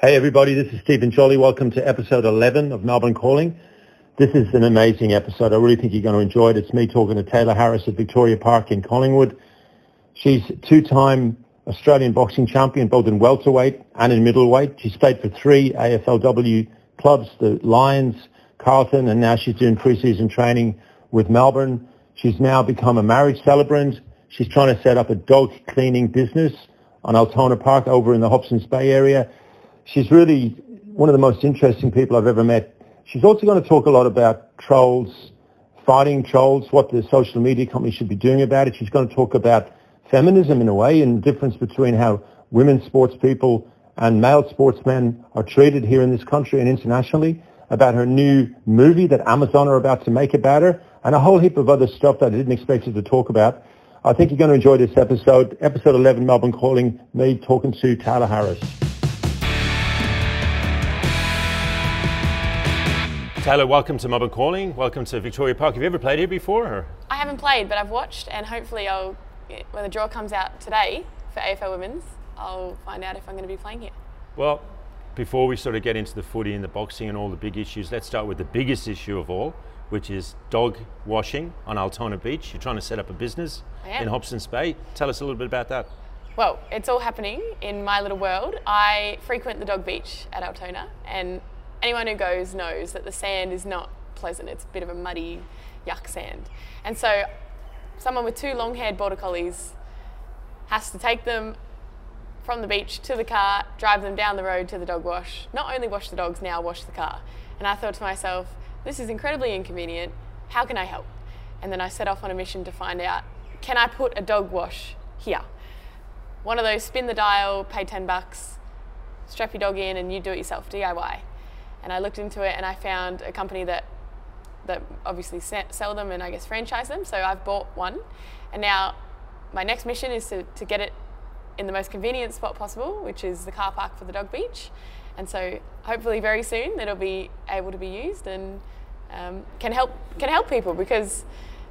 Hey everybody, this is Stephen Jolly. Welcome to episode 11 of Melbourne Calling. This is an amazing episode. I really think you're going to enjoy it. It's me talking to Tayla Harris at Victoria Park in Collingwood. She's two-time Australian boxing champion, both in welterweight and in middleweight. She's played for three AFLW clubs, the Lions, Carlton, and now she's doing pre-season training with Melbourne. She's now become a marriage celebrant. She's trying to set up a dog cleaning business on Altona Park over in the Hobsons Bay area she's really one of the most interesting people I've ever met. She's also going to talk a lot about trolls, fighting trolls, what the social media companies should be doing about it. She's going to talk about feminism in a way and the difference between how women sports people and male sportsmen are treated here in this country and internationally, about her new movie that Amazon are about to make about her, and a whole heap of other stuff that I didn't expect her to talk about. I think you're going to enjoy this episode, episode 11, Melbourne Calling, me talking to Tayla Harris. Tayla, welcome to Melbourne Calling. Welcome to Victoria Park. Have you ever played here before? Or? I haven't played, but I've watched, and hopefully, I'll when the draw comes out today for AFL Women's, I'll find out if I'm going to be playing here. Well, before we sort of get into the footy and the boxing and all the big issues, let's start with the biggest issue of all, which is dog washing on Altona Beach. You're trying to set up a business in Hobsons Bay. Tell us a little bit about that. Well, it's all happening in my little world. I frequent the dog beach at Altona, and anyone who goes knows that the sand is not pleasant. It's a bit of a muddy, yuck sand. And so someone with two long-haired border collies has to take them from the beach to the car, drive them down the road to the dog wash, not only wash the dogs, now wash the car. And I thought to myself, this is incredibly inconvenient. How can I help? And then I set off on a mission to find out, can I put a dog wash here? One of those spin the dial, pay 10 bucks, strap your dog in and you do it yourself, DIY and I looked into it and I found a company that that obviously sell them and I guess franchise them. So I've bought one, and now my next mission is to, to get it in the most convenient spot possible, which is the car park for the dog beach. And so hopefully very soon it'll be able to be used and um, can help can help people because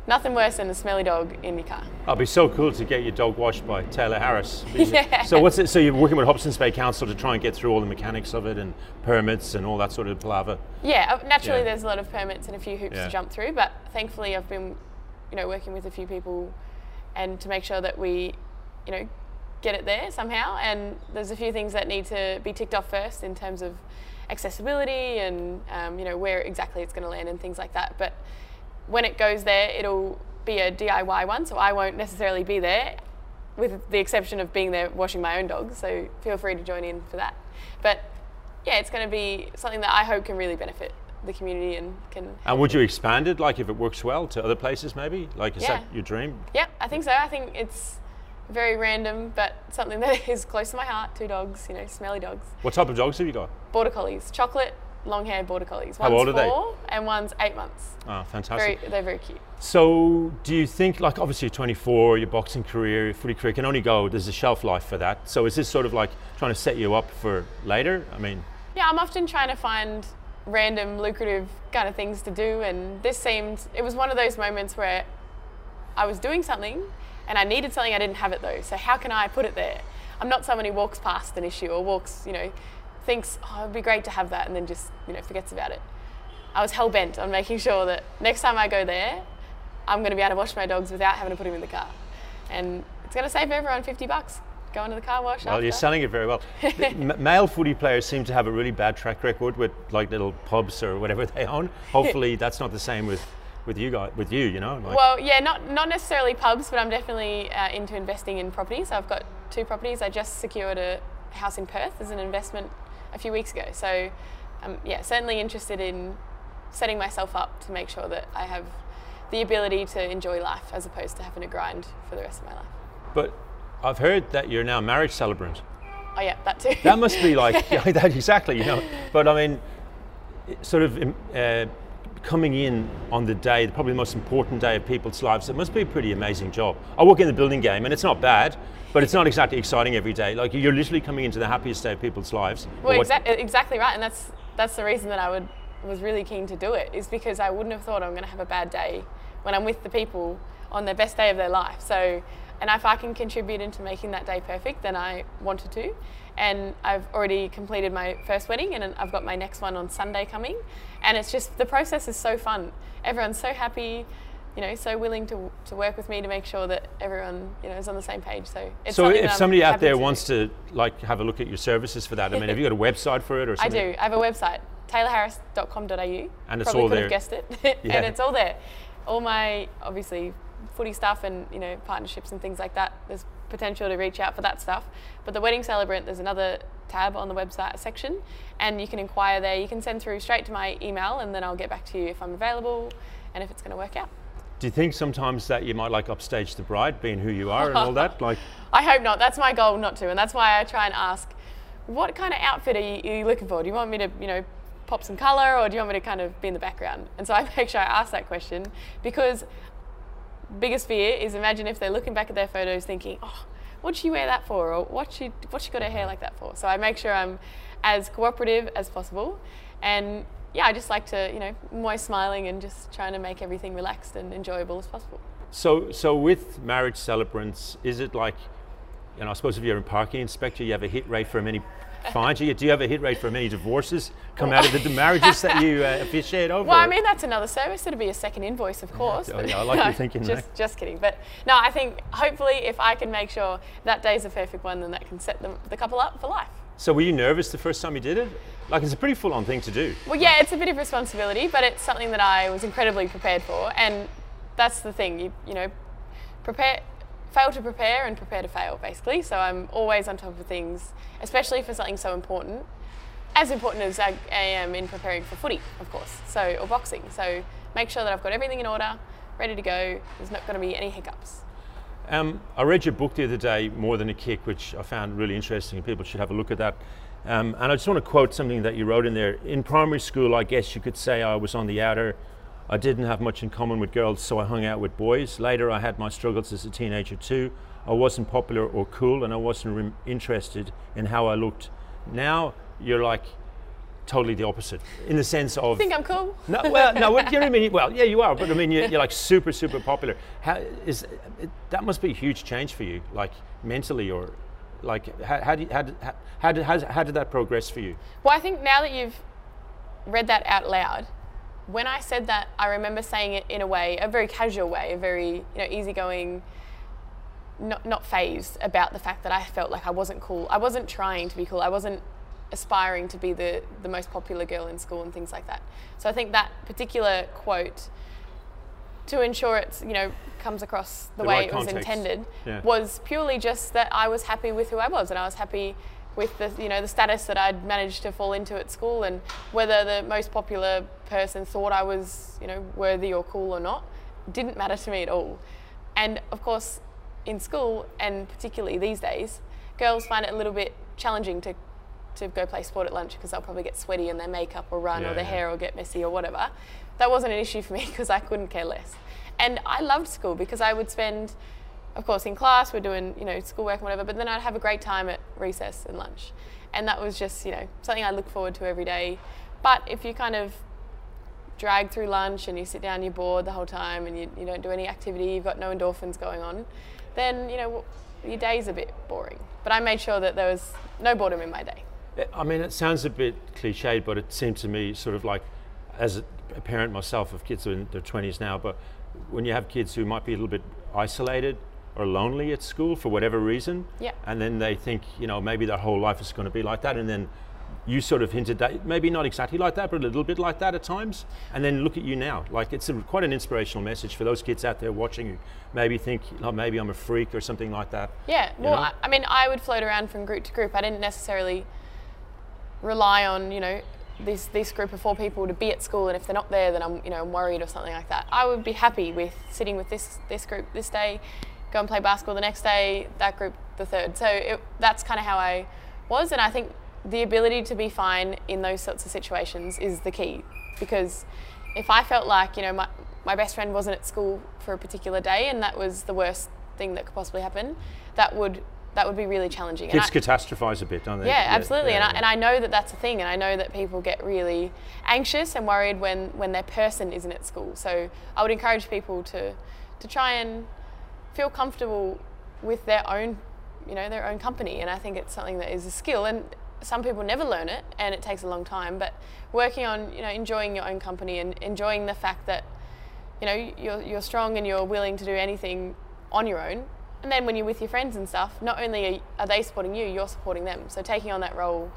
Nothing worse than a smelly dog in your car. It'll be so cool to get your dog washed by Tayla Harris. yeah. So what's it? So you're working with Hobsons Bay Council to try and get through all the mechanics of it and permits and all that sort of palaver. Yeah, uh, naturally yeah. there's a lot of permits and a few hoops yeah. to jump through, but thankfully I've been, you know, working with a few people, and to make sure that we, you know, get it there somehow. And there's a few things that need to be ticked off first in terms of accessibility and um, you know where exactly it's going to land and things like that. But when it goes there, it'll be a DIY one, so I won't necessarily be there, with the exception of being there washing my own dogs. So feel free to join in for that. But yeah, it's going to be something that I hope can really benefit the community and can. And would you expand it, like if it works well, to other places maybe? Like is yeah. that your dream? Yeah, I think so. I think it's very random, but something that is close to my heart. Two dogs, you know, smelly dogs. What type of dogs have you got? Border collies, chocolate, long-haired border collies. One's How old are four they? And one's eight months. Oh, fantastic. Very, they're very cute. So, do you think, like, obviously, you're 24, your boxing career, your footy career can only go. There's a shelf life for that. So, is this sort of like trying to set you up for later? I mean, yeah, I'm often trying to find random, lucrative kind of things to do, and this seemed. It was one of those moments where I was doing something, and I needed something. I didn't have it though. So, how can I put it there? I'm not someone who walks past an issue or walks, you know thinks, oh, it'd be great to have that, and then just you know forgets about it. I was hell bent on making sure that next time I go there, I'm going to be able to wash my dogs without having to put them in the car, and it's going to save everyone 50 bucks. Go into the car wash. Well, after. you're selling it very well. male footy players seem to have a really bad track record with like little pubs or whatever they own. Hopefully, that's not the same with with you guys, with you, you know. Like well, yeah, not not necessarily pubs, but I'm definitely uh, into investing in properties. I've got two properties. I just secured a house in Perth as an investment a few weeks ago. So, um, yeah, certainly interested in setting myself up to make sure that I have the ability to enjoy life as opposed to having to grind for the rest of my life. But I've heard that you're now a marriage celebrant. Oh yeah, that too. that must be like yeah, that exactly, you know. But I mean, sort of um, uh, coming in on the day, probably the most important day of people's lives. It must be a pretty amazing job. I work in the building game, and it's not bad, but it's not exactly exciting every day. Like you're literally coming into the happiest day of people's lives. Well, exa- exactly right, and that's that's the reason that I would was really keen to do it is because I wouldn't have thought I'm going to have a bad day when I'm with the people on their best day of their life. So And if I can contribute into making that day perfect, then I wanted to. And I've already completed my first wedding, and I've got my next one on Sunday coming. And it's just the process is so fun. Everyone's so happy you know, so willing to, to work with me to make sure that everyone, you know, is on the same page. So, so if somebody out there to wants do. to like have a look at your services for that, I mean, have you got a website for it or something? I do. I have a website, taylaharris.com.au. And it's Probably all there. Have guessed it. Yeah. and it's all there. All my obviously footy stuff and you know partnerships and things like that. There's potential to reach out for that stuff. But the wedding celebrant, there's another tab on the website section, and you can inquire there. You can send through straight to my email, and then I'll get back to you if I'm available and if it's going to work out. Do you think sometimes that you might like upstage the bride, being who you are and all that? Like, I hope not. That's my goal, not to, and that's why I try and ask, what kind of outfit are you, are you looking for? Do you want me to, you know, pop some color, or do you want me to kind of be in the background? And so I make sure I ask that question because biggest fear is imagine if they're looking back at their photos thinking, oh, what'd she wear that for, or what she what she got her hair like that for? So I make sure I'm as cooperative as possible, and yeah, I just like to, you know, I'm always smiling and just trying to make everything relaxed and enjoyable as possible. So, so with marriage celebrants, is it like, you know, I suppose if you're a parking inspector, you have a hit rate for many fines. Do you have a hit rate for many divorces come out of the marriages that you uh, officiate over? Well, I mean, that's another service. It'll be a second invoice, of course. Oh, yeah, I like no, you thinking just, that. Just kidding. But no, I think hopefully if I can make sure that day's a perfect one, then that can set them, the couple up for life. So were you nervous the first time you did it? Like it's a pretty full-on thing to do. Well, yeah, it's a bit of responsibility, but it's something that I was incredibly prepared for, and that's the thing. You you know, prepare, fail to prepare, and prepare to fail, basically. So I'm always on top of things, especially for something so important, as important as I am in preparing for footy, of course. So or boxing. So make sure that I've got everything in order, ready to go. There's not going to be any hiccups. Um, I read your book the other day, More Than a Kick, which I found really interesting. People should have a look at that. Um, and I just want to quote something that you wrote in there. In primary school, I guess you could say I was on the outer. I didn't have much in common with girls, so I hung out with boys. Later, I had my struggles as a teenager too. I wasn't popular or cool, and I wasn't interested in how I looked. Now, you're like totally the opposite in the sense of. You think I'm cool? No, well, no. What, you know I mean? Well, yeah, you are, but I mean, you're, you're like super, super popular. How is it, that? Must be a huge change for you, like mentally, or like how, how, did, how, did, how, did, how, did that progress for you? Well, I think now that you've read that out loud, when I said that, I remember saying it in a way, a very casual way, a very you know easygoing. Not, not phased about the fact that I felt like I wasn't cool. I wasn't trying to be cool. I wasn't aspiring to be the, the most popular girl in school and things like that. So I think that particular quote, to ensure it's you know comes across the, the way right it was context. intended, yeah. was purely just that I was happy with who I was and I was happy with the you know the status that I'd managed to fall into at school and whether the most popular person thought I was you know worthy or cool or not didn't matter to me at all. And of course, in school and particularly these days, girls find it a little bit challenging to to go play sport at lunch because they'll probably get sweaty and their makeup will run yeah, or their yeah. hair will get messy or whatever. That wasn't an issue for me because I couldn't care less. And I loved school because I would spend, of course, in class, we're doing, you know, schoolwork and whatever, but then I'd have a great time at recess and lunch. And that was just, you know, something I look forward to every day. But if you kind of drag through lunch and you sit down, you're bored the whole time and you, you don't do any activity, you've got no endorphins going on, then, you know, your day's a bit boring. But I made sure that there was no boredom in my day. I mean, it sounds a bit cliched, but it seemed to me sort of like, as a parent myself of kids who are in their 20s now, but when you have kids who might be a little bit isolated or lonely at school for whatever reason, yeah. and then they think, you know, maybe their whole life is going to be like that, and then you sort of hinted that maybe not exactly like that, but a little bit like that at times. And then look at you now. Like it's a, quite an inspirational message for those kids out there watching who maybe think, oh, maybe I'm a freak or something like that. Yeah. Well, I, I mean, I would float around from group to group. I didn't necessarily rely on you know this this group of four people to be at school, and if they're not there, then I'm you know I'm worried or something like that. I would be happy with sitting with this this group this day, go and play basketball the next day, that group the third. So it, that's kind of how I was, and I think the ability to be fine in those sorts of situations is the key, because if I felt like you know my my best friend wasn't at school for a particular day, and that was the worst thing that could possibly happen, that would that would be really challenging. Kids I, catastrophize a bit, don't they? Yeah, yeah absolutely. Yeah, and, I, and I know that that's a thing, and I know that people get really anxious and worried when, when their person isn't at school. So I would encourage people to, to try and feel comfortable with their own, you know, their own company. And I think it's something that is a skill. And some people never learn it, and it takes a long time. But working on, you know, enjoying your own company and enjoying the fact that, you know, you're you're strong and you're willing to do anything on your own. And then when you're with your friends and stuff, not only are they supporting you, you're supporting them. So taking on that role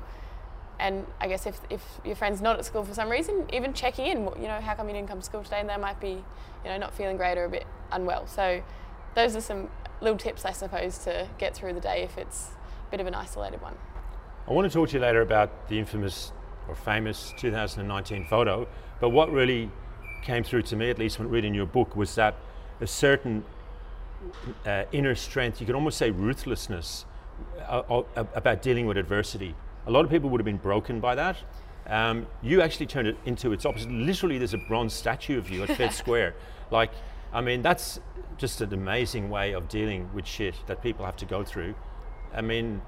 and I guess if, if your friend's not at school for some reason, even checking in, you know, how come you didn't come to school today? And they might be, you know, not feeling great or a bit unwell. So those are some little tips, I suppose, to get through the day if it's a bit of an isolated one. I want to talk to you later about the infamous or famous 2019 photo, but what really came through to me, at least when reading your book, was that a certain uh, inner strength, you could almost say ruthlessness, uh, uh, about dealing with adversity. A lot of people would have been broken by that. Um, you actually turned it into its opposite. Literally, there's a bronze statue of you at Fed Square. Like, I mean, that's just an amazing way of dealing with shit that people have to go through. I mean,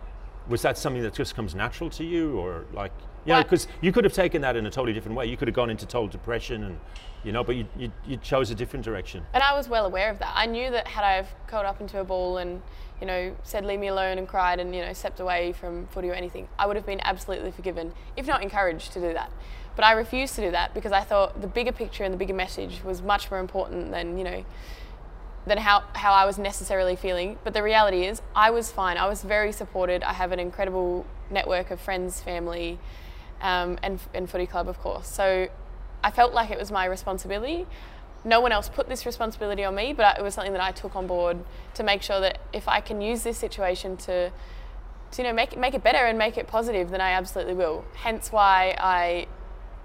was that something that just comes natural to you, or like, yeah, because you could have taken that in a totally different way. You could have gone into total depression, and you know, but you, you, you chose a different direction. And I was well aware of that. I knew that had I have curled up into a ball and you know said leave me alone and cried and you know stepped away from footy or anything, I would have been absolutely forgiven, if not encouraged to do that. But I refused to do that because I thought the bigger picture and the bigger message was much more important than you know than how, how I was necessarily feeling. But the reality is, I was fine. I was very supported. I have an incredible network of friends, family, um, and, and footy club, of course. So I felt like it was my responsibility. No one else put this responsibility on me, but it was something that I took on board to make sure that if I can use this situation to, to you know, make it, make it better and make it positive, then I absolutely will. Hence why I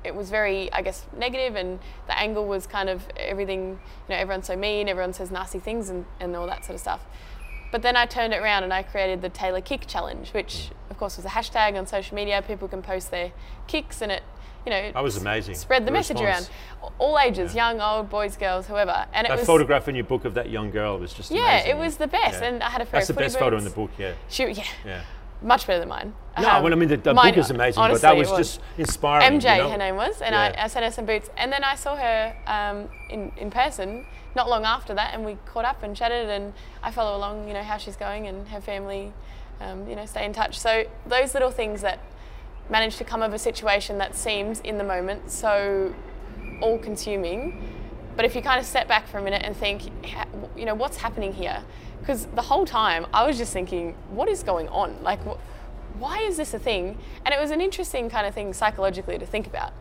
it was very, I guess, negative, and the angle was kind of everything. You know, everyone's so mean, everyone says nasty things, and, and all that sort of stuff. But then I turned it around and I created the Tayla Kick Challenge, which of course was a hashtag on social media. People can post their kicks, and it, you know, that was amazing. Spread the, the message response. around, all ages, yeah. young, old, boys, girls, whoever. And that was, photograph in your book of that young girl was just yeah, amazing. it was the best. Yeah. And I had a pair That's the best boots. photo in the book. Yeah. She, yeah. Yeah much better than mine. No, um, well, I mean, the, the mine, book is amazing, honestly, but that was, was, just inspiring. MJ, you know? her name was, and yeah. I, I, sent her some boots. And then I saw her um, in, in person not long after that, and we caught up and chatted, and I follow along, you know, how she's going and her family, um, you know, stay in touch. So those little things that manage to come of a situation that seems in the moment so all-consuming, but if you kind of step back for a minute and think, you know, what's happening here? Because the whole time I was just thinking, what is going on? Like, wh- why is this a thing? And it was an interesting kind of thing psychologically to think about.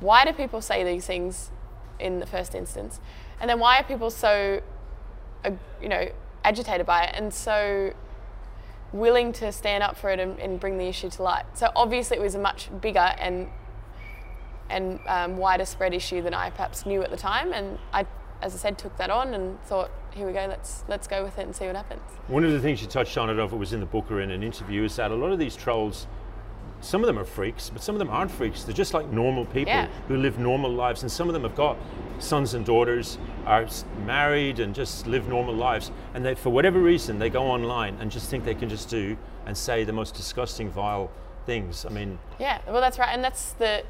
Why do people say these things in the first instance? And then why are people so, uh, you know, agitated by it and so willing to stand up for it and, and, bring the issue to light? So obviously it was a much bigger and and um, wider spread issue than I perhaps knew at the time. And I, as I said, took that on and thought, here we go, let's let's go with it and see what happens. One of the things you touched on, it if it was in the book or in an interview, is that a lot of these trolls, some of them are freaks, but some of them aren't freaks. They're just like normal people yeah. who live normal lives, and some of them have got sons and daughters, are married, and just live normal lives. And they, for whatever reason, they go online and just think they can just do and say the most disgusting, vile things. I mean, yeah, well, that's right, and that's the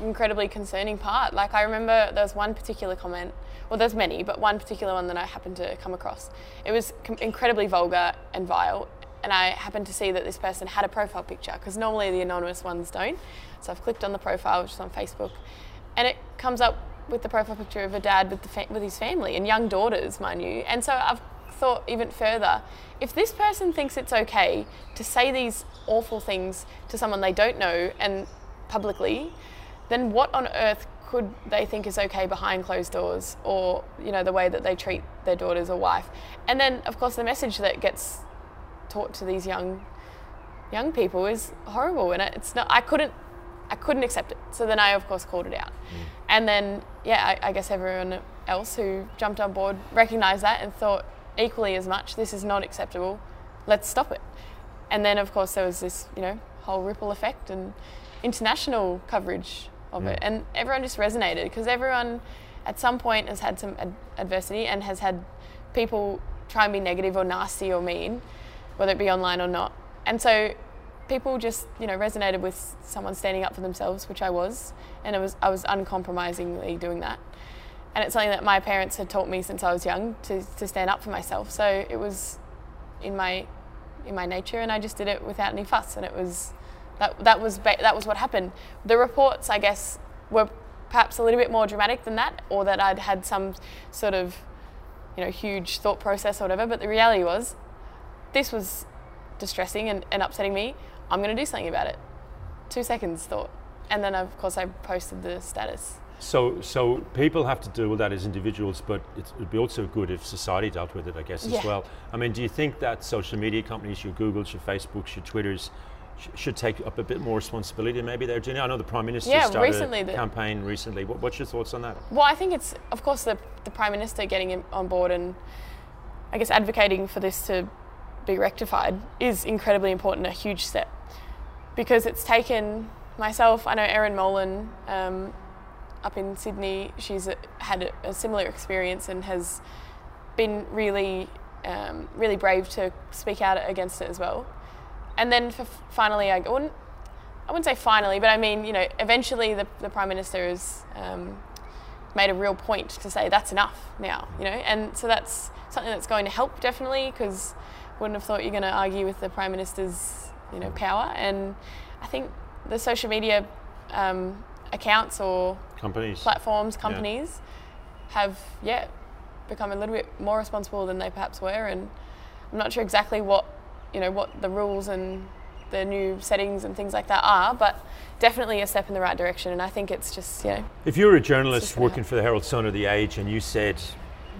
incredibly concerning part. Like I remember there was one particular comment well, there's many, but one particular one that I happened to come across. It was incredibly vulgar and vile, and I happened to see that this person had a profile picture because normally the anonymous ones don't. So I've clicked on the profile, which is on Facebook, and it comes up with the profile picture of a dad with, the with his family and young daughters, mind you. And so I've thought even further if this person thinks it's okay to say these awful things to someone they don't know and publicly, then what on earth could they think is okay behind closed doors or you know the way that they treat their daughters or wife? And then of course the message that gets taught to these young young people is horrible and it's not i couldn't i couldn't accept it. So then i of course called it out. Mm. and then yeah I, I guess everyone else who jumped on board recognized that and thought equally as much this is not acceptable. Let's stop it. And then of course there was this you know whole ripple effect and international coverage of yeah. it, and everyone just resonated because everyone at some point has had some ad- adversity and has had people try and be negative or nasty or mean, whether it be online or not, and so people just you know resonated with someone standing up for themselves, which I was, and it was I was uncompromisingly doing that. and it's something that my parents had taught me since I was young to, to stand up for myself. So it was in my in my nature, and I just did it without any fuss, and it was that that was that was what happened. The reports, I guess, were perhaps a little bit more dramatic than that, or that I'd had some sort of you know huge thought process or whatever. But the reality was, this was distressing and, and upsetting me. I'm going to do something about it. Two seconds thought, and then of course I posted the status. So, so people have to deal with that as individuals, but it would be also good if society dealt with it, I guess, Yeah. as well. I mean, do you think that social media companies, your Googles, your Facebooks, your Twitters, sh- should take up a bit more responsibility? Maybe they're doing. I know the Prime Minister Yeah, started recently a the- campaign recently. What, what's your thoughts on that? Well, I think it's, of course, the, the Prime Minister getting on board and I guess advocating for this to be rectified is incredibly important, a huge step. Because it's taken myself, I know Erin Molan um, up in Sydney, she's had a, a similar experience and has been really, um, really brave to speak out against it as well. And then for finally, I wouldn't, I wouldn't say finally, but I mean, you know, eventually the, the Prime Minister has um, made a real point to say that's enough now, you know, and so that's something that's going to help definitely because wouldn't have thought you're going to argue with the Prime Minister's, you know, power. And I think the social media um, accounts or Companies. platforms, companies have, yeah, become a little bit more responsible than they perhaps were. And I'm not sure exactly what, you know, what the rules and the new settings and things like that are, but definitely a step in the right direction. And I think it's just, you know, If you were a journalist working for the Herald Sun or the Age, and you said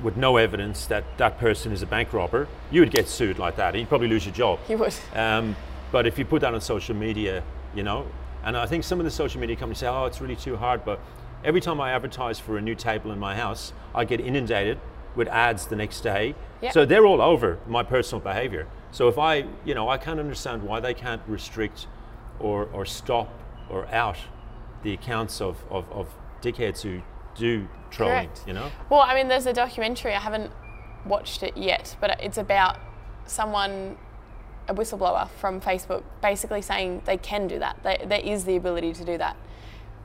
with no evidence that that person is a bank robber, you would get sued like that. You'd probably lose your job. you would. Um, but if you put that on social media, you know, and I think some of the social media companies say, oh, it's really too hard. But every time I advertise for a new table in my house, I get inundated with ads the next day. Yeah. So they're all over my personal behavior. So if I, you know, I can't understand why they can't restrict or, or stop or out the accounts of, of, of dickheads who do trolling, Correct. you know? Well, I mean, there's a documentary. I haven't watched it yet, but it's about someone, a whistleblower from Facebook, basically saying they can do that. They, there is the ability to do that,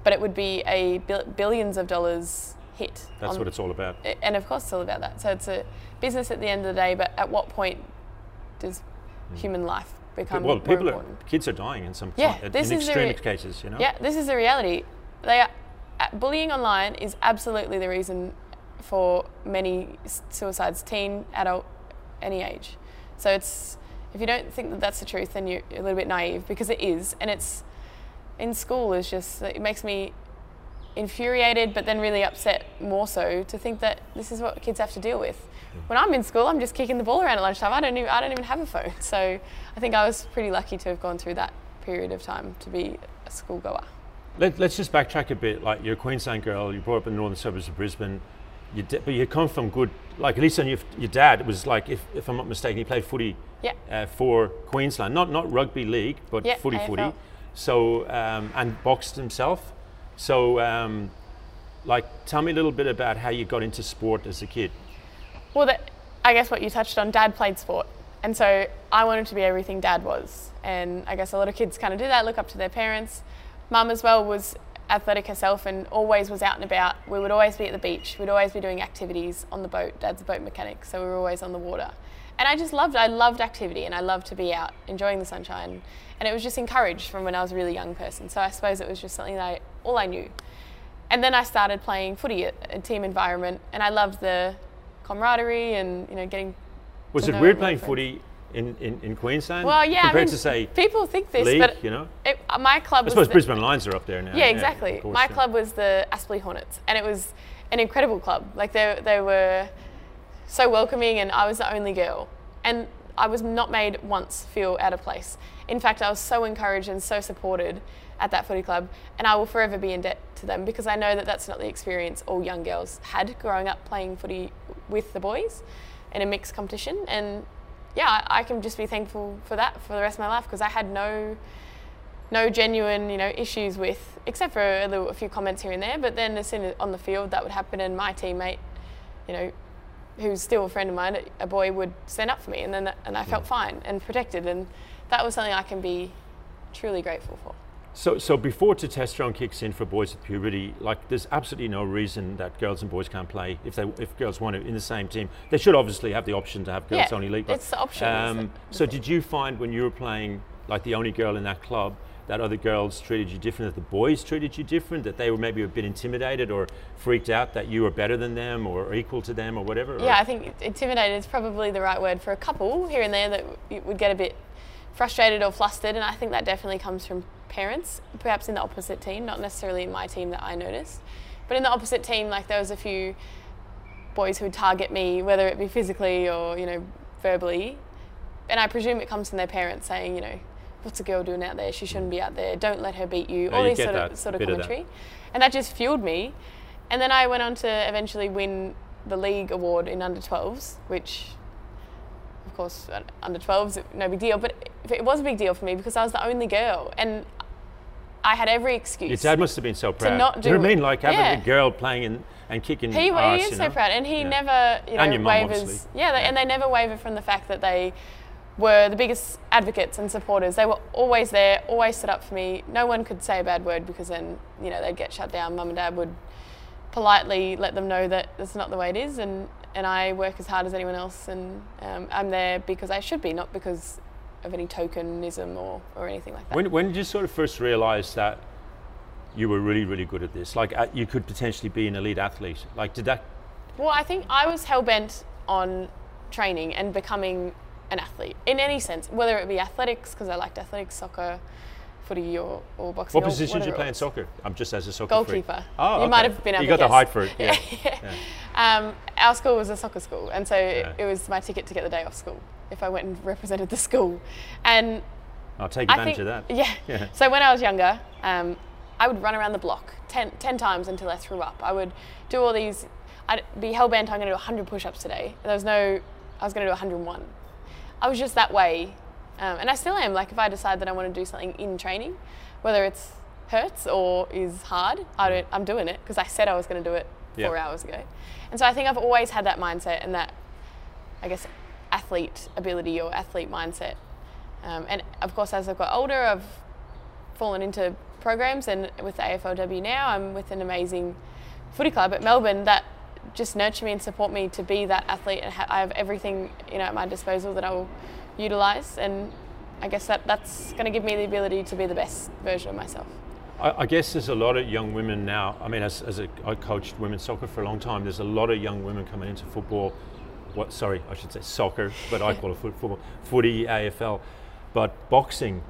but it would be a bil- billions of dollars hit. That's on- what it's all about. And of course, it's all about that. So it's a business at the end of the day. But at what point does human life become well, more people are, kids are dying in some Yeah, in this is the extreme re- cases, you know? Yeah, this is the reality. They are, uh, bullying online is absolutely the reason for many suicides, teen, adult, any age. So it's if you don't think that that's the truth, then you're a little bit naive because it is, and it's in school is just it makes me infuriated, but then really upset more so to think that this is what kids have to deal with. When I'm in school, I'm just kicking the ball around at lunchtime. I don't even I don't even have a phone. So I think I was pretty lucky to have gone through that period of time to be a schoolgoer. Let, us just backtrack a bit. Like you're a Queensland girl, you brought up in the northern suburbs of Brisbane, you d- but you come from good. Like at least on your, your dad was like, if, if I'm not mistaken, he played footy Yeah. uh, for Queensland, not not rugby league, but Yeah, footy footy. AFL. So um, and boxed himself. So um, like, tell me a little bit about how you got into sport as a kid. Well, that, I guess what you touched on, dad played sport. And so I wanted to be everything dad was. And I guess a lot of kids kind of do that, look up to their parents. Mum as well was athletic herself and always was out and about. We would always be at the beach. We'd always be doing activities on the boat. Dad's a boat mechanic, so we were always on the water. And I just loved I loved activity and I loved to be out enjoying the sunshine. And it was just encouraged from when I was a really young person. So I suppose it was just something that I, all I knew. And then I started playing footy at a team environment and I loved the camaraderie and you know getting Was it weird playing footy in, in, in Queensland? Well, yeah, compared I mean, to say people think this, league, but you know. it, uh, my club I was suppose the- Brisbane Lions are up there now. Yeah, exactly. course, my yeah. club was the Aspley Hornets, and it was an incredible club. Like they they were so welcoming, and I was the only girl, and I was not made once feel out of place. In fact, I was so encouraged and so supported at that footy club, and I will forever be in debt to them because I know that that's not the experience all young girls had growing up playing footy with the boys in a mixed competition, and yeah, I, can just be thankful for that for the rest of my life because I had no no genuine, you know, issues with, except for a, little, a few comments here and there. But then as soon as on the field that would happen, and my teammate, you know, who's still a friend of mine, a boy would stand up for me, and then and I felt mm. fine and protected, and that was something I can be truly grateful for. So, so before testosterone kicks in for boys at puberty, like there's absolutely no reason that girls and boys can't play if they if girls want to in the same team. They should obviously have the option to have girls Yeah, only league. it's the option, um, the- so did you find when you were playing like the only girl in that club that other girls treated you different, that the boys treated you different, that they were maybe a bit intimidated or freaked out that you were better than them or equal to them or whatever? or- Yeah, I think intimidated is probably the right word for a couple here and there that would get a bit frustrated or flustered, and I think that definitely comes from parents, perhaps in the opposite team, not necessarily in my team that I noticed, but in the opposite team, like there was a few boys who would target me, whether it be physically or you know verbally, and I presume it comes from their parents saying, you know, what's a girl doing out there? She shouldn't be out there. Don't let her beat you. All you these sort of sort of bit of that. commentary, and that just fueled me. And then I went on to eventually win the league award in under 12s, which, of course, under 12s, no big deal. But it was a big deal for me because I was the only girl, and I had every excuse. Your dad must have been so proud. To not do you know what I do mean? Like having Yeah. a girl playing and, and kicking He, ass, he is so know? proud, and he Yeah. never, you know, And your wavers. obviously. Yeah, they, Yeah. and they never waver from the fact that they were the biggest advocates and supporters. They were always there, always stood up for me. No one could say a bad word because then, you know, they'd get shut down. Mum and dad would politely let them know that that's not the way it is, and and I work as hard as anyone else, and um, I'm there because I should be, not because of any tokenism or, or anything like that. When, when did you sort of first realize that you were really, really good at this? Like uh, you could potentially be an elite athlete? Like did that, Well, I think I was hell bent on training and becoming an athlete in any sense, whether it be athletics because I liked athletics, soccer, footy, or, or boxing. what position did you play in soccer? I'm just as a soccer freak. Goalkeeper. Oh, you okay. might have been able You to got the guess. height for it, yeah. Yeah. Um, our school was a soccer school, and so Yeah. it, was my ticket to get the day off school if I went and represented the school. And I'll take advantage think, of that. Yeah. Yeah. So when I was younger, um, I would run around the block 10, 10 times until I threw up. I would do all these, I'd be hell bent, I'm going to do 100 push ups today. There was no, I was going to do 101. I was just that way. Um, and I still am. Like if I decide that I want to do something in training, whether it's hurts or is hard, I don't, I'm doing it because I said I was going to do it Yeah. four hours ago. And so I think I've always had that mindset and that, I guess, athlete ability or athlete mindset. Um, and of course, as I've got older, I've fallen into programs, and with the AFLW now, I'm with an amazing footy club at Melbourne that just nurture me and support me to be that athlete, and ha- I have everything you know at my disposal that I will utilise, and I guess that that's going to give me the ability to be the best version of myself. I, I guess there's a lot of young women now. I mean, as, as a, I coached women's soccer for a long time, there's a lot of young women coming into football. What? Sorry, I should say soccer, but I call it foot, football, footy, AFL. But boxing,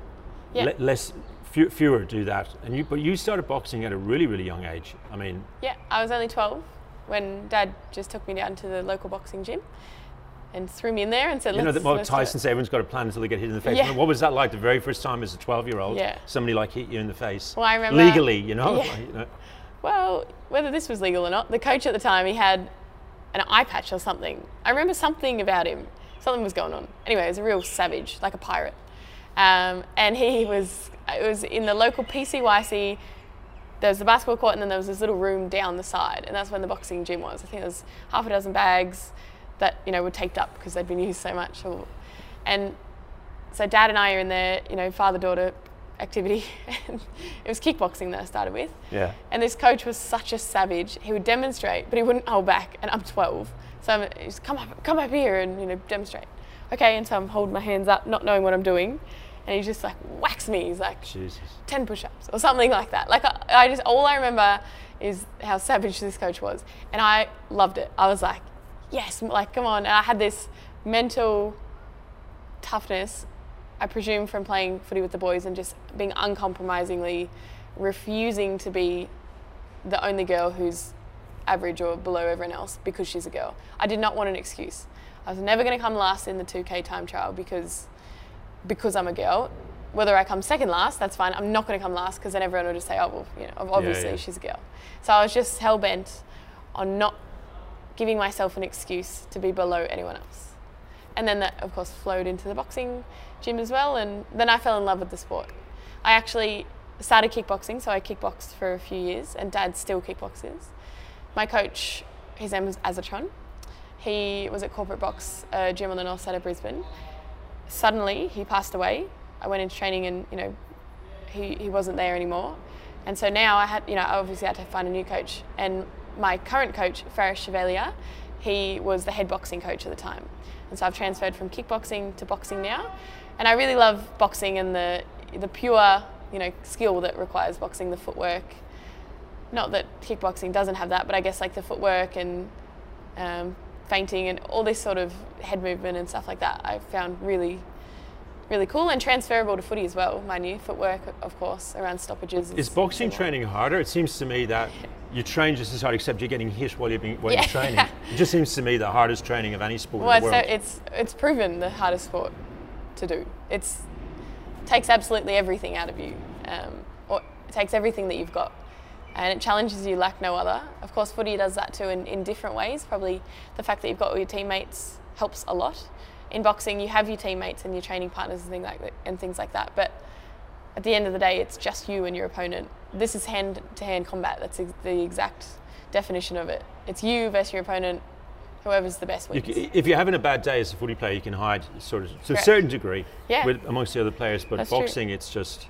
Yeah. le- less, few, fewer do that. And you, but you started boxing at a really, really young age. I mean, Yeah, I was only 12 when Dad just took me down to the local boxing gym and threw me in there and said, you know "Let's." that Mike let's do. Tyson said everyone's got a plan until they get hit in the face. Yeah. What was that like the very first time as a 12-year-old? Yeah. Somebody like hit you in the face. Well, I remember- legally, you know. Yeah. like, you know. Well, whether this was legal or not, the coach at the time he had an eye patch or something. I remember something about him. Something was going on. Anyway, he was a real savage, like a pirate. Um, and he was. It was in the local PCYC. There was the basketball court, and then there was this little room down the side, and that's when the boxing gym was. I think there was half a dozen bags that you know were taped up because they'd been used so much. Or, and so Dad and I are in there, you know, father-daughter activity. And it was kickboxing that I started with. Yeah. And this coach was such a savage. He would demonstrate, but he wouldn't hold back. And I'm 12, so I'm, he's come up, come up here and you know demonstrate. Okay, and so I'm holding my hands up, not knowing what I'm doing, and he just like whacks me. He's like Jesus. 10 push-ups or something like that. Like I, I just all I remember is how savage this coach was, and I loved it. I was like, yes, like come on. And I had this mental toughness, I presume from playing footy with the boys and just being uncompromisingly refusing to be the only girl who's average or below everyone else because she's a girl. I did not want an excuse. I was never going to come last in the 2K time trial because because I'm a girl. Whether I come second last, that's fine. I'm not going to come last because then everyone will just say, oh, well, you know, obviously yeah. she's a girl. So I was just hell bent on not giving myself an excuse to be below anyone else. And then that, of course, flowed into the boxing gym as well. And then I fell in love with the sport. I actually started kickboxing, so I kickboxed for a few years, and Dad still kickboxes. My coach, his name was Azatron. He was at Corporate Box, a gym on the north side of Brisbane. Suddenly, he passed away. I went into training, and you know, he, he wasn't there anymore. And so now I had, you know, I obviously had to find a new coach. And my current coach, Faris Chevalier, he was the head boxing coach at the time. And so I've transferred from kickboxing to boxing now. And I really love boxing and the, the pure, you know, skill that requires boxing, the footwork. Not that kickboxing doesn't have that, but I guess like the footwork and um, feinting and all this sort of head movement and stuff like that, I found really, really cool and transferable to footy as well. My new footwork, of course, around stoppages. Is boxing training harder? It seems to me that you train just as hard, except you're getting hit while you're being while Yeah. you're training. It just seems to me the hardest training of any sport Well, in the world. it's it's proven the hardest sport to do. It's takes absolutely everything out of you, um, or it takes everything that you've got, and it challenges you like no other. Of course, footy does that too in, in different ways. Probably the fact that you've got all your teammates helps a lot. In boxing, you have your teammates and your training partners and things like that, and things like that. But at the end of the day, it's just you and your opponent. This is hand-to-hand combat. That's the exact definition of it. It's you versus your opponent. Whoever's the best You wins. c- if you're having a bad day as a footy player, you can hide sort of to a certain degree Yeah. with amongst the other players. But That's true. boxing, it's just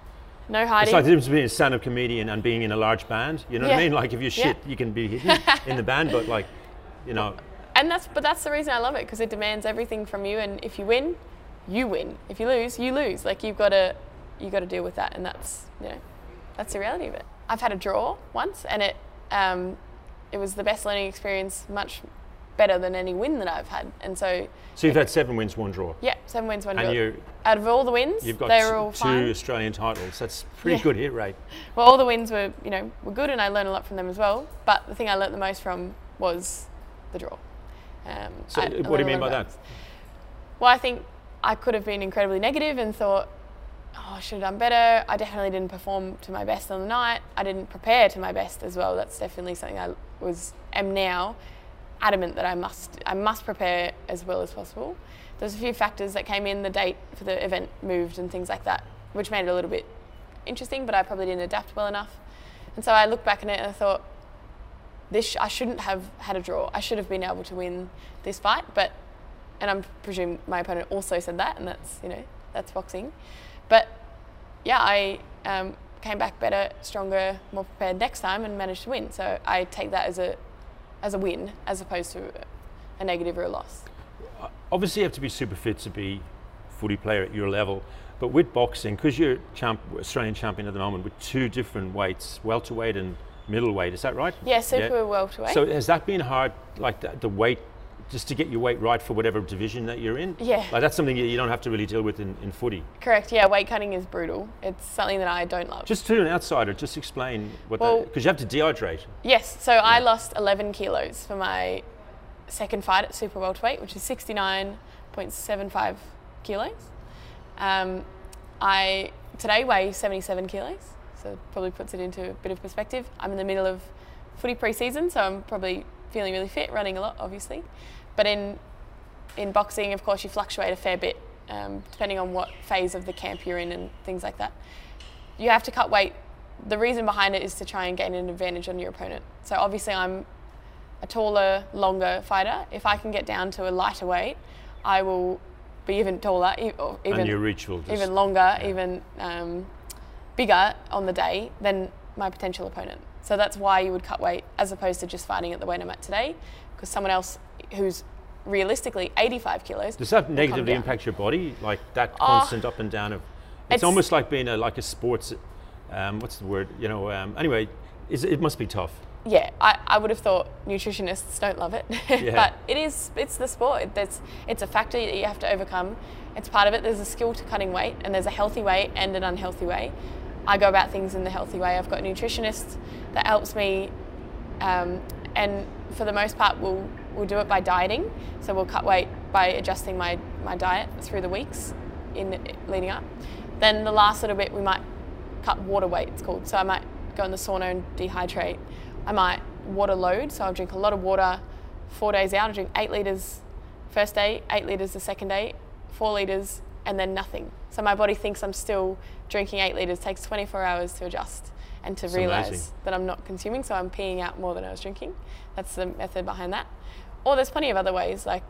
no hiding. it's like the difference between a stand-up comedian and being in a large band. You know what I mean? Like if you're Yeah. shit, you can be hidden in the band, but like, you know, And that's but that's the reason I love it because it demands everything from you. And if you win, you win. If you lose, you lose. Like you've got to you got to deal with that, and that's you know that's the reality of it. I've had a draw once, and it um, it was the best learning experience, much better than any win that I've had. And so so you've had seven wins, one draw, yeah, seven wins, one and draw. you Out of all the wins, you've got they were all two fine. Australian titles. That's pretty Yeah. good hit rate. Well, all the wins were, you know, were good, and I learned a lot from them as well. But the thing I learnt the most from was the draw. Um, So I- what do you mean by that? Well, I think I could have been incredibly negative and thought, oh, I should have done better. I definitely didn't perform to my best on the night. I didn't prepare to my best as well. That's definitely something I was am now adamant that I must I must prepare as well as possible. There's a few factors that came in. The date for the event moved and things like that, which made it a little bit interesting. But I probably didn't adapt well enough. And so I looked back on it and I thought, this sh- I shouldn't have had a draw. I should have been able to win this fight, but and I'm presume my opponent also said that, and that's you know that's boxing. But yeah, I um, came back better, stronger, more prepared next time, and managed to win. So I take that as a as a win as opposed to a negative or a loss. Obviously, you have to be super fit to be a footy player at your level. But with boxing, because you're champ, Australian champion at the moment with two different weights, welterweight and middleweight, is that right? Yeah, super welterweight. So has that been hard, like the, the weight, just to get your weight right for whatever division that you're in? Yeah. Like that's something you you don't have to really deal with in, in footy. Correct. Yeah, weight cutting is brutal. It's something that I don't love. Just to an outsider, just explain what Well- that, because you have to dehydrate. Yes, so I lost 11 kilos for my second fight at super welterweight, which is 69.75 kilos. Um, I today weigh 77 kilos, so probably puts it into a bit of perspective. I'm in the middle of footy pre-season, so I'm probably feeling really fit, running a lot, obviously. But in in boxing, of course, you fluctuate a fair bit um, depending on what phase of the camp you're in and things like that. You have to cut weight. The reason behind it is to try and gain an advantage on your opponent. So obviously, I'm a taller, longer fighter. If I can get down to a lighter weight, I will be even taller, or even and your reach will just, even longer, even um, bigger on the day than my potential opponent. So that's why you would cut weight as opposed to just fighting at the weight I'm at today, because someone else who's realistically 85 kilos. Does that negatively impact your body? Like that Oh. constant up and down of. It's, It's- almost like being a like a sports. Um, what's the word? You know. Um, anyway, is, it must be tough. Yeah, I, I would have thought nutritionists don't love it, Yeah. but it is. It's the sport. It's it's a factor that you have to overcome. It's part of it. There's a skill to cutting weight, and there's a healthy way and an unhealthy way. I go about things in the healthy way. I've got a nutritionist that helps me, um, and for the most part, we'll we'll do it by dieting. So we'll cut weight by adjusting my my diet through the weeks in leading up. Then the last little bit, we might cut water weight. It's called. So I might go in the sauna and dehydrate. I might water load. So I'll drink a lot of water. Four days out, I'll drink eight liters first day, eight liters the second day, four liters, and then nothing. So my body thinks I'm still drinking eight liters. It takes 24 hours to adjust and to realize amazing. that I'm not consuming. So I'm peeing out more than I was drinking. That's the method behind that. Or there's plenty of other ways, like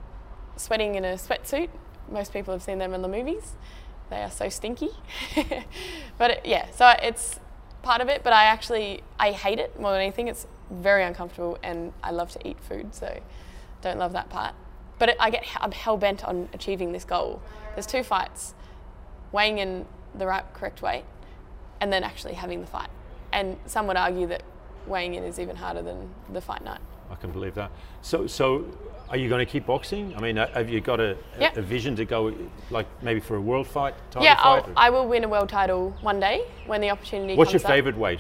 sweating in a sweatsuit. Most people have seen them in the movies. they are so stinky. but it, yeah, so it's part of it. But I actually I hate it more than anything. It's very uncomfortable, and I love to eat food, so don't love that part. But it, I get I'm hell bent on achieving this goal. There's two fights, weighing in the right correct weight, and then actually having the fight. And some would argue that weighing in is even harder than the fight night. I can believe that. So, so are you going to keep boxing? I mean, uh, have you got a, Yep. a vision to go, like maybe for a world fight? Title yeah, fight, I'll, I will win a world title one day when the opportunity comes. What's your favourite weight?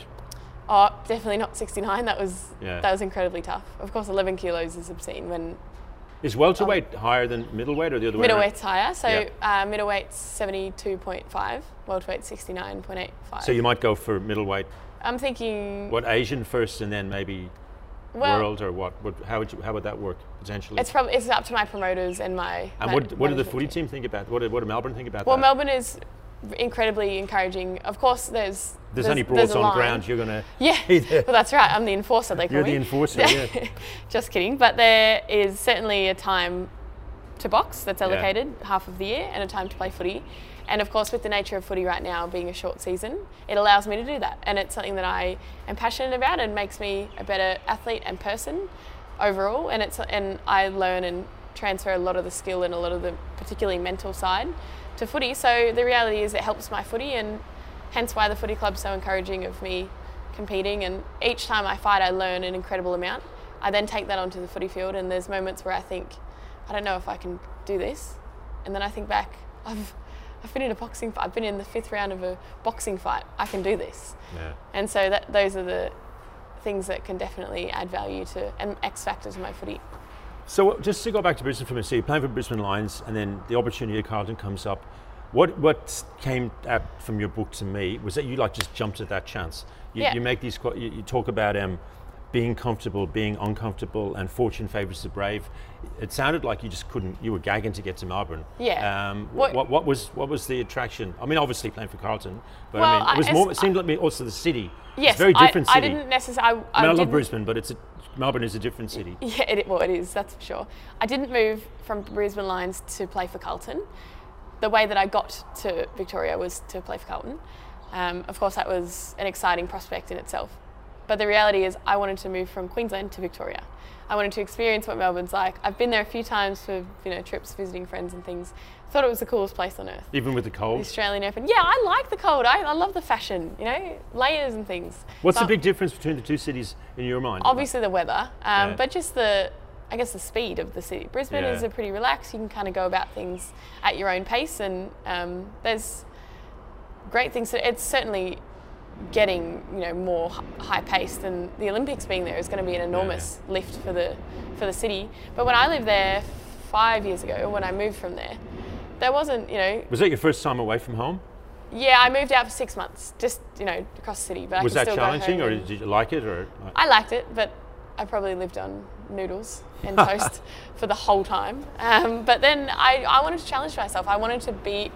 Oh, definitely not 69. That was Yeah. that was incredibly tough. Of course, 11 kilos is obscene when Is welterweight higher than middleweight or the other way around? middleweight's higher. So Yeah. uh, middleweight's 72.5, welterweight's 69.85. So you might go for middleweight. I'm thinking What Asian first, and then maybe well, world, or what? what how would you, how would that work potentially? It's probably it's up to my promoters and my. and what, what do the footy team. think about? What do, what do Melbourne think about that? Well, that? Melbourne is incredibly encouraging. Of course, there's There's, only broads there's on ground. You're gonna. Yeah, well, that's right. I'm the enforcer. They call You're me. the enforcer. Yeah. Just kidding. But there is certainly a time to box that's allocated half of the year and a time to play footy. And of course, with the nature of footy right now being a short season, it allows me to do that. And it's something that I am passionate about and makes me a better athlete and person overall. And it's and I learn and transfer a lot of the skill and a lot of the particularly mental side to footy. So the reality is it helps my footy and hence why the footy club's so encouraging of me competing and each time I fight I learn an incredible amount. I then take that onto the footy field and there's moments where I think I don't know if I can do this and then I think back I've I've been in a boxing fight. I've been in the fifth round of a boxing fight. I can do this. yeah. And so that those are the things that can definitely add value to and X factor to my footy. So just to go back to Brisbane for a minute, so you're playing for Brisbane Lions, and then the opportunity at Carlton comes up. What what came out from your book to me was that you like just jumped at that chance. You, Yeah. you make these you, you talk about um, being comfortable, being uncomfortable, and fortune favours the brave. It sounded like you just couldn't. You were gagging to get to Melbourne. Yeah. Um, What- what, what was what was the attraction? I mean, obviously playing for Carlton, but Well, I mean, it was as- more. It seemed like me also the city. Yes, it's very I- different I, city. didn't necessarily. I, I mean, I love Brisbane, but it's a, Melbourne is a different city. Yeah, it, well, it is, that's for sure. I didn't move from Brisbane Lions to play for Carlton. The way that I got to Victoria was to play for Carlton. Um, of course, that was an exciting prospect in itself. But the reality is, I wanted to move from Queensland to Victoria. I wanted to experience what Melbourne's like. I've been there a few times for you know trips, visiting friends and things. Thought it was the coolest place on earth. Even with the The cold. Australian Open. Yeah, I like the cold. I, I love the fashion. You know, layers and things. What's So- the big difference between the two cities in your mind? obviously the weather, um, Yeah. but just the, I guess the speed of the city. Brisbane Yeah. is a pretty relaxed. You can kind of go about things at your own pace, and um, there's great things. To, it's certainly getting you know more high paced, than the Olympics being there is going to be an enormous lift for the for the city. But when I lived there five years ago, when I moved from there, there wasn't you know Was that your first time away from home? yeah I moved out for six months, just you know across the city. But Was that still challenging, or did you like it, or I liked it, but I probably lived on noodles and toast for the whole time. Um, but then I, I wanted to challenge myself. I wanted to be,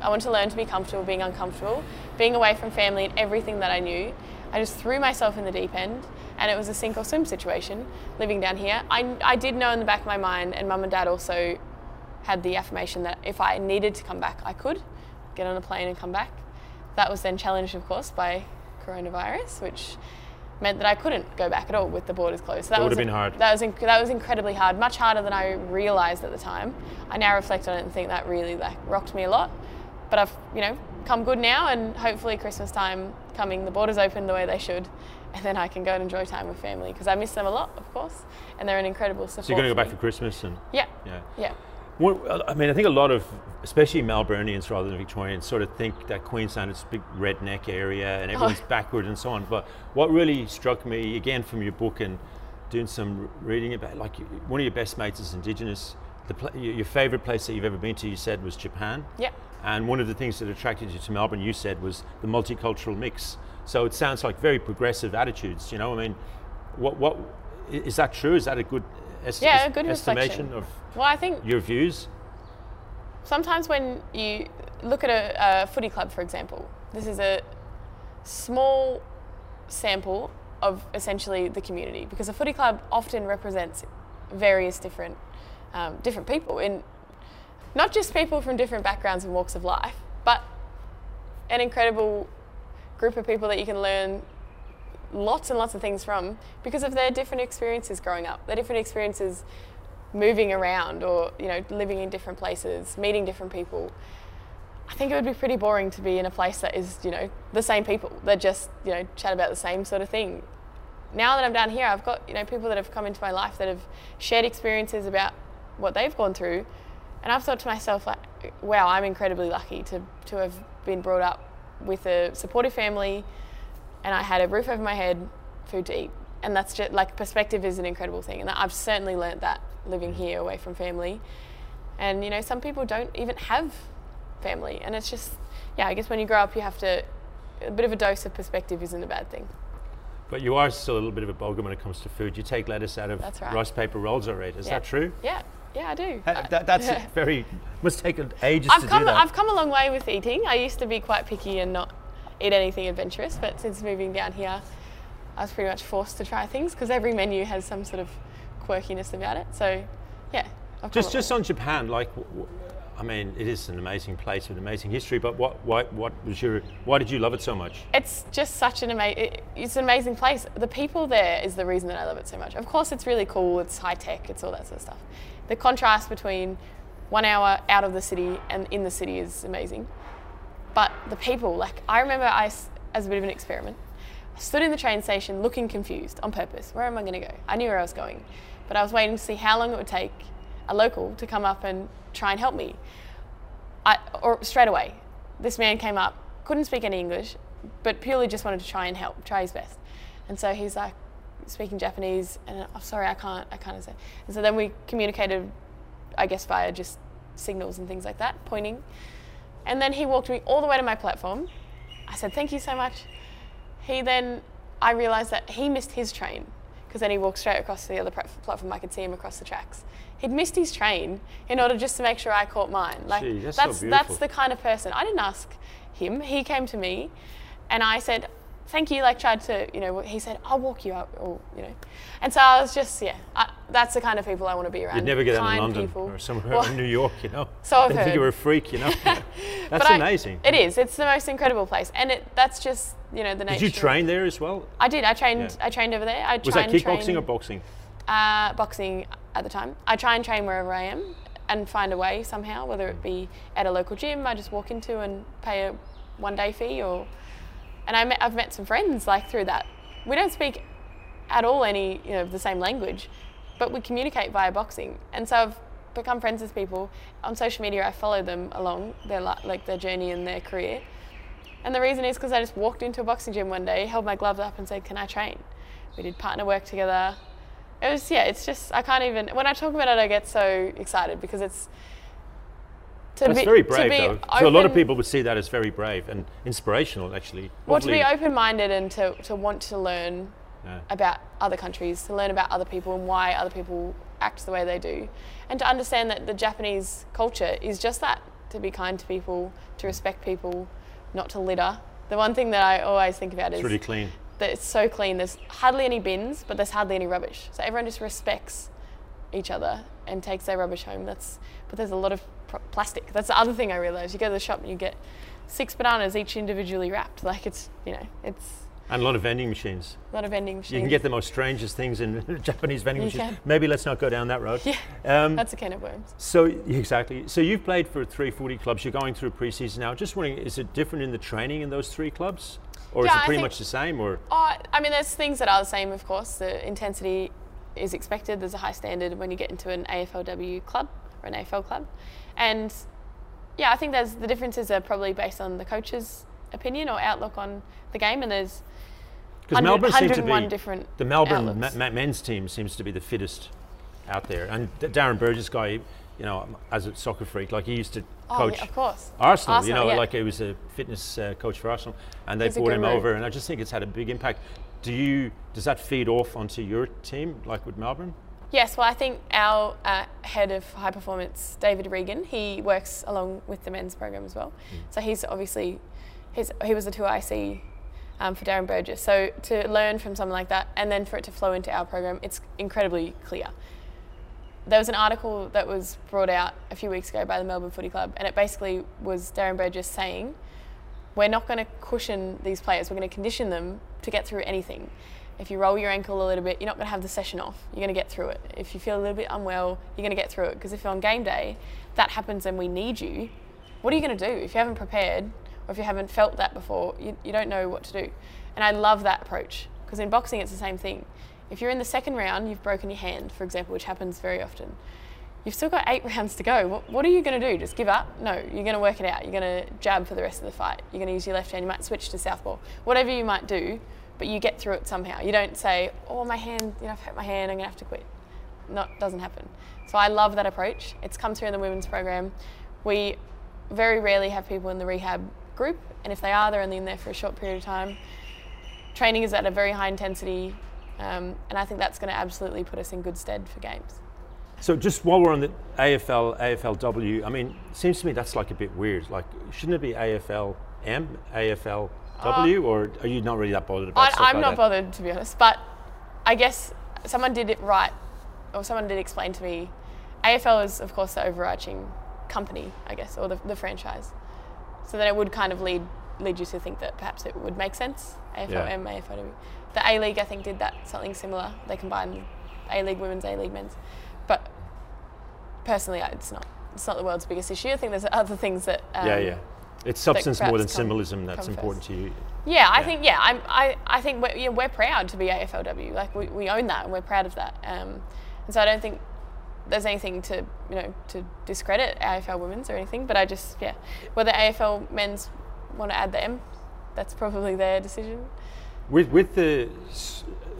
I wanted to learn to be comfortable being uncomfortable, being away from family and everything that I knew. I just threw myself in the deep end, and it was a sink or swim situation living down here. I, I did know in the back of my mind, and mum and dad also had the affirmation that if I needed to come back, I could get on a plane and come back. That was then challenged, of course, by coronavirus, which meant that I couldn't go back at all with the borders closed. So That was would've been hard. That was that was incredibly hard, much harder than I realised at the time. I now reflect on it and think that really like rocked me a lot. But I've you know come good now, and hopefully Christmas time coming, the borders open the way they should, and then I can go and enjoy time with family because I miss them a lot, of course, and they're an incredible support. so you're going to go back for Christmas and Yeah, yeah. yeah. Well, I mean, I think a lot of, especially Melburnians rather than Victorians, sort of think that Queensland is a big redneck area and everyone's backward and so on. But what really struck me, again, from your book and doing some reading about, like, one of your best mates is Indigenous. The your your favourite place that you've ever been to, you said, was Japan. Yeah. And one of the things that attracted you to Melbourne, you said, was the multicultural mix. So it sounds like very progressive attitudes. You know, I mean, what what is that true? Is that a good, est- Yeah, a good estimation reflection. of Well, I think your views? sometimes when you look at a, a footy club, for example, this is a small sample of essentially the community because a footy club often represents various different um, different people in not just people from different backgrounds and walks of life, but an incredible group of people that you can learn lots and lots of things from because of their different experiences growing up, their different experiences moving around or you know living in different places, meeting different people. I think it would be pretty boring to be in a place that is you know the same people that just you know chat about the same sort of thing. Now that I'm down here, I've got you know people that have come into my life that have shared experiences about what they've gone through, and I've thought to myself like, wow, I'm incredibly lucky to to have been brought up with a supportive family, and I had a roof over my head, food to eat, and that's just like perspective is an incredible thing, and I've certainly learnt that living here away from family. And you know, some people don't even have family, and it's just yeah. I guess when you grow up, you have to a bit of a dose of perspective isn't a bad thing. But you are still a little bit of a bogan when it comes to food. You take lettuce out of right. rice paper rolls already. Is yeah. that true? Yeah. Yeah, I do. that, uh, that's very must take ages I've to come, do that. I've come a long way with eating. I used to be quite picky and not eat anything adventurous, but since moving down here, I was pretty much forced to try things because every menu has some sort of quirkiness about it. So, yeah. I've just just on Japan, like, I mean, it is an amazing place with amazing history. But what why what was your why did you love it so much? It's just such an amazing. It's an amazing place. The people there is the reason that I love it so much. Of course, it's really cool. It's high tech. It's all that sort of stuff. The contrast between one hour out of the city and in the city is amazing. But the people, like I remember, I as a bit of an experiment, stood in the train station looking confused on purpose. Where am I going to go? I knew where I was going, but I was waiting to see how long it would take a local to come up and try and help me. I, or straight away, this man came up, couldn't speak any English, but purely just wanted to try and help, try his best. And so he's like speaking Japanese, and I'm oh, sorry, I can't, I can't say. And so then we communicated, I guess, via just signals and things like that, pointing. And then he walked me all the way to my platform. I said, thank you so much. He then, I realised that he missed his train because then he walked straight across to the other platform. I could see him across the tracks. He'd missed his train in order just to make sure I caught mine. Like Gee, that's that's, so that's the kind of person. I didn't ask him. He came to me, and I said, thank you, like tried to, you know, he said, I'll walk you up, or, you know. And so I was just, yeah, I, that's the kind of people I want to be around. You'd never get that in London people. or somewhere well, in New York, you know. So I've they heard. think you're a freak, you know. that's amazing. I, it is. It's the most incredible place. And it, that's just, you know, the nature. Did you train there as well? I did. I trained, yeah. I trained over there. I Was that kickboxing train, or boxing? Uh, boxing at the time. I try and train wherever I am and find a way somehow, whether it be at a local gym I just walk into and pay a one day fee or and I I've met some friends like through that. We don't speak at all any you know the same language, but we communicate via boxing, and so I've become friends with people on social media. I follow them along their like their journey and their career, and the reason is because I just walked into a boxing gym one day, held my gloves up, and said, "Can I train?" We did partner work together. It was yeah. It's just I can't even when I talk about it, I get so excited because it's that's be, very brave, though. Open, so a lot of people would see that as very brave and inspirational, actually. Well, to be open-minded and to, to want to learn yeah. about other countries, to learn about other people and why other people act the way they do, and to understand that the Japanese culture is just that: to be kind to people, to respect people, not to litter. The one thing that I always think about is it's really clean. That it's so clean. There's hardly any bins, but there's hardly any rubbish. So everyone just respects each other and takes their rubbish home. That's but there's a lot of plastic. That's the other thing I realised. You go to the shop and you get six bananas each individually wrapped. Like it's you know it's and a lot of vending machines. A lot of vending machines. You can get the most strangest things in Japanese vending you machines. Can. Maybe let's not go down that road. Yeah, um, that's a can of worms. So exactly. So you've played for three footy clubs. You're going through preseason now. Just wondering, is it different in the training in those three clubs, or yeah, is it pretty much the same? Or uh, I mean, there's things that are the same. Of course, the intensity is expected. There's a high standard when you get into an AFLW club or an AFL club, and yeah, I think there's the differences are probably based on the coach's opinion or outlook on the game, and there's because Melbourne seems to be different the Melbourne ma- men's team seems to be the fittest out there, and Darren Burgess guy, you know, as a soccer freak, like he used to coach oh, yeah, of course. Arsenal, Arsenal, you know, yeah. like he was a fitness uh, coach for Arsenal, and they brought him over, and I just think it's had a big impact. Do you does that feed off onto your team, like with Melbourne? Yes, well, I think our uh, head of high performance, David Regan, he works along with the men's program as well. Mm. So he's obviously, he's, he was the 2IC um, for Darren Burgess. So to learn from someone like that and then for it to flow into our program, it's incredibly clear. There was an article that was brought out a few weeks ago by the Melbourne Footy Club, and it basically was Darren Burgess saying, we're not going to cushion these players. We're going to condition them to get through anything. If you roll your ankle a little bit, you're not going to have the session off. You're going to get through it. If you feel a little bit unwell, you're going to get through it. Because if on game day that happens and we need you, what are you going to do? If you haven't prepared or if you haven't felt that before, you, you don't know what to do. And I love that approach because in boxing it's the same thing. If you're in the second round, you've broken your hand, for example, which happens very often. You've still got eight rounds to go. What, what are you going to do? Just give up? No, you're going to work it out. You're going to jab for the rest of the fight. You're going to use your left hand. You might switch to southpaw. Whatever you might do, but you get through it somehow. You don't say, "Oh, my hand, you know, I've hurt my hand. I'm going to have to quit." Not doesn't happen. So I love that approach. It's come through in the women's program. We very rarely have people in the rehab group, and if they are, they're only in there for a short period of time. Training is at a very high intensity, um, and I think that's going to absolutely put us in good stead for games. So just while we're on the AFL, AFLW, I mean, seems to me that's like a bit weird. Like, shouldn't it be AFLM, AFLW, uh, or are you not really that bothered about I, stuff I'm like not that? bothered to be honest, but I guess someone did it right, or someone did explain to me. AFL is, of course, the overarching company, I guess, or the, the franchise. So then it would kind of lead lead you to think that perhaps it would make sense. AFLM, Yeah. AFLW. The A League, I think, did that something similar. They combined A League women's, A League men's. But personally, it's not. It's not the world's biggest issue. I think there's other things that. Um, yeah, yeah. It's substance more than symbolism that's important first. to you. Yeah, I think yeah, I'm, I I think we're, yeah, we're proud to be AFLW. Like we, we own that and we're proud of that. Um, and so I don't think there's anything to you know to discredit AFL women's or anything. But I just yeah, whether AFL men's want to add the M, that's probably their decision. With with the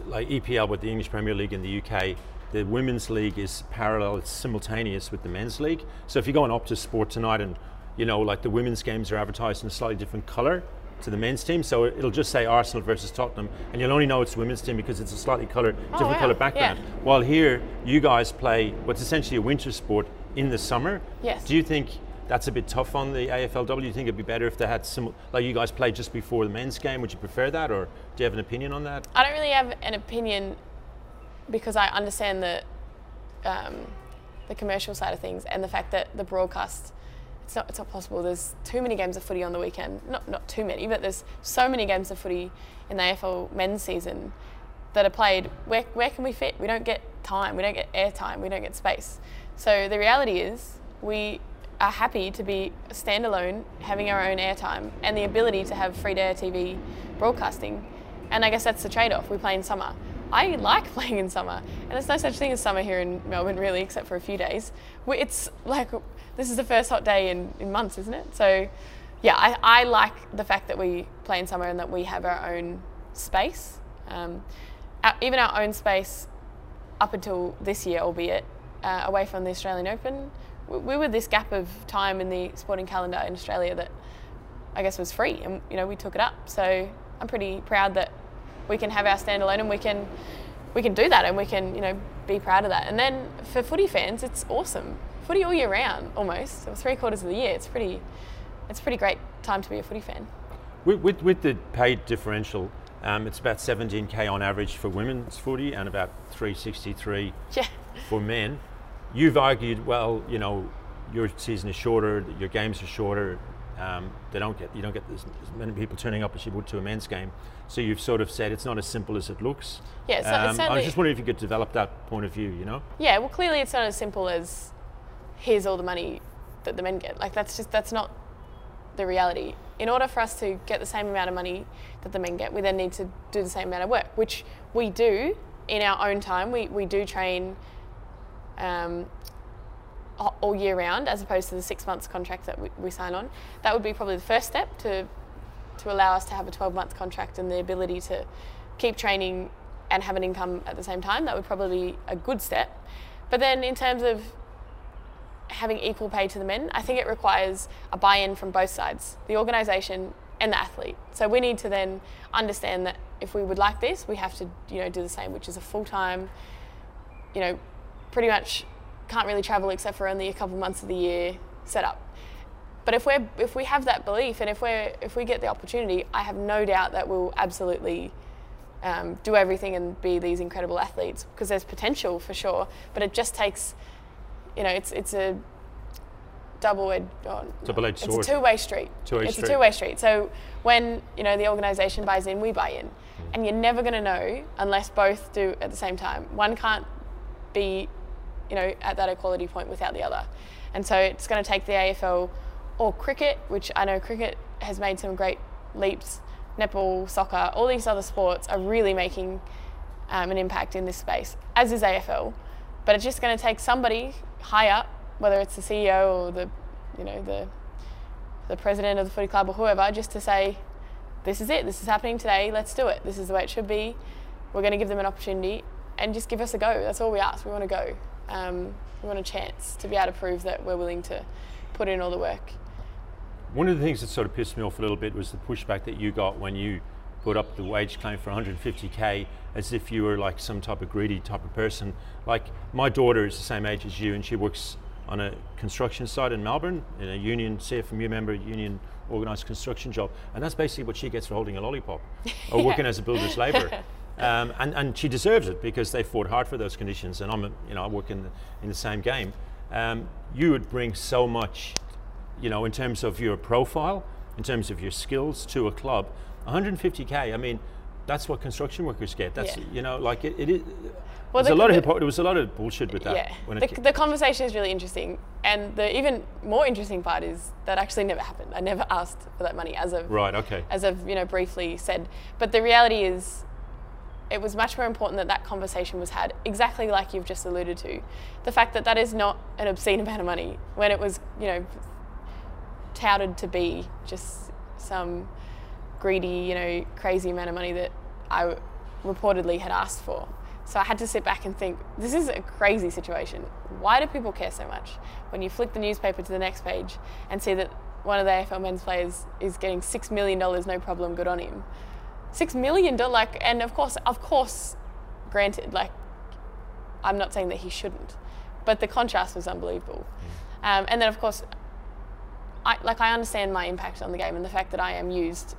like EPL with the English Premier League in the UK, the women's league is parallel, it's simultaneous with the men's league. So if you go on Optus Sport tonight and you know like the women's games are advertised in a slightly different colour to the men's team, so it'll just say Arsenal versus Tottenham, and you'll only know it's the women's team because it's a slightly colour, different Oh, wow. colour background. Yeah. While here, you guys play what's essentially a winter sport in the summer. Yes. Do you think that's a bit tough on the AFLW? Do you think it'd be better if they had some, like you guys played just before the men's game? Would you prefer that, or do you have an opinion on that? I don't really have an opinion because I understand the um, the commercial side of things and the fact that the broadcast it's not it's not possible. There's too many games of footy on the weekend. Not not too many, but there's so many games of footy in the AFL men's season that are played. Where where can we fit? We don't get time. We don't get air time. We don't get space. So the reality is we are happy to be standalone, having our own airtime and the ability to have free to air TV broadcasting. And I guess that's the trade off. We play in summer. I like playing in summer, and there's no such thing as summer here in Melbourne, really, except for a few days. It's like this is the first hot day in, in months, isn't it? So, yeah, I, I like the fact that we play in summer and that we have our own space. Um, our, even our own space up until this year, albeit uh, away from the Australian Open, we, we were this gap of time in the sporting calendar in Australia that I guess was free, and you know we took it up. So I'm pretty proud that we can have our standalone and we can we can do that and we can you know be proud of that. And then for footy fans, it's awesome. Footy all year round, almost or three quarters of the year. It's pretty it's a pretty great time to be a footy fan. With, with, with the paid differential, um, it's about 17k on average for women's footy and about 363 Yeah. for men. You've argued, well, you know, your season is shorter, your games are shorter. Um, they don't get you don't get as, many people turning up as you would to a men's game. So you've sort of said it's not as simple as it looks. Yeah, so it's Um, I was just wondering if you could develop that point of view. You know, Yeah, well, clearly it's not as simple as here's all the money that the men get. Like that's just that's not the reality. In order for us to get the same amount of money that the men get, we then need to do the same amount of work, which we do in our own time. We we do train um, all year round, as opposed to the six months contract that we, we sign on. That would be probably the first step to to allow us to have a 12 month contract and the ability to keep training and have an income at the same time. That would probably be a good step. But then, in terms of having equal pay to the men, I think it requires a buy in from both sides the organisation and the athlete. So we need to then understand that if we would like this, we have to you know, do the same, which is a full time, you know, pretty much can't really travel except for only a couple months of the year setup. But if we're if we have that belief and if we're if we get the opportunity, I have no doubt that we'll absolutely um, do everything and be these incredible athletes because there's potential for sure. But it just takes, you know, it's it's a double-edged. Oh, Double-edged it's a two-way street. Two-way it's street. a two-way street. So when you know the organisation buys in, we buy in, Mm. and you're never going to know unless both do at the same time. One can't be, you know, at that equality point without the other, and so it's going to take the AFL or cricket, which I know cricket has made some great leaps. Netball, soccer, all these other sports are really making um, an impact in this space, as is AFL. But it's just going to take somebody high up, whether it's the CEO or the, you know, the the president of the footy club or whoever, just to say, this is it, this is happening today, let's do it. This is the way it should be. We're going to give them an opportunity and just give us a go. That's all we ask. We want to go. Um, we want a chance to be able to prove that we're willing to put in all the work. One of the things that sort of pissed me off a little bit was the pushback that you got when you put up the wage claim for 150k as if you were like some type of greedy type of person. Like my daughter is the same age as you and she works on a construction site in Melbourne in a union CFMU member union organised construction job and that's basically what she gets for holding a lollipop or working as a builder's labourer. Um, and, and she deserves it because they fought hard for those conditions and I'm a, you know I work in the, in the same game. Um, you would bring so much you know, in terms of your profile, in terms of your skills to a club, 150k. I mean, that's what construction workers get. That's Yeah. you know, like it. it is, Well, there's a the- of the- hypo- there was a lot of bullshit with that. yeah. When The, the conversation is really interesting. And the even more interesting part is that actually never happened. I never asked for that money as of right. Okay. as I've you know briefly said. But the reality is, it was much more important that that conversation was had exactly like you've just alluded to. The fact that that is not an obscene amount of money when it was you know touted to be just some greedy you know crazy amount of money that I reportedly had asked for. So I had to sit back and think, this is a crazy situation. Why do people care so much? When you flick the newspaper to the next page and see that one of the AFL men's players is getting six million dollars, no problem, good on him. Six million dollars, like, and of course, of course, granted, like, I'm not saying that he shouldn't, but the contrast was unbelievable. Um, and then, of course, I like I understand my impact on the game and the fact that I am used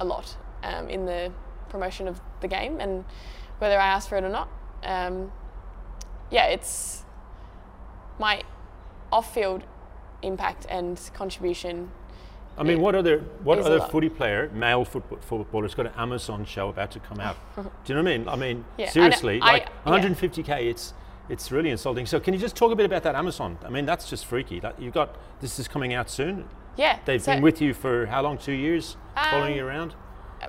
a lot um, in the promotion of the game and whether I ask for it or not. Um, yeah, it's my off-field impact and contribution. I mean, what other what other footy player, male football, footballer's got an Amazon show about to come out? Do you know what I mean? I mean, Yeah, seriously, I- like yeah. 150k, it's it's really insulting. So can you just talk a bit about that Amazon? I mean, that's just freaky. That you've got this is coming out soon. Yeah, They've so been with you for how long? Two years, following Um, you around.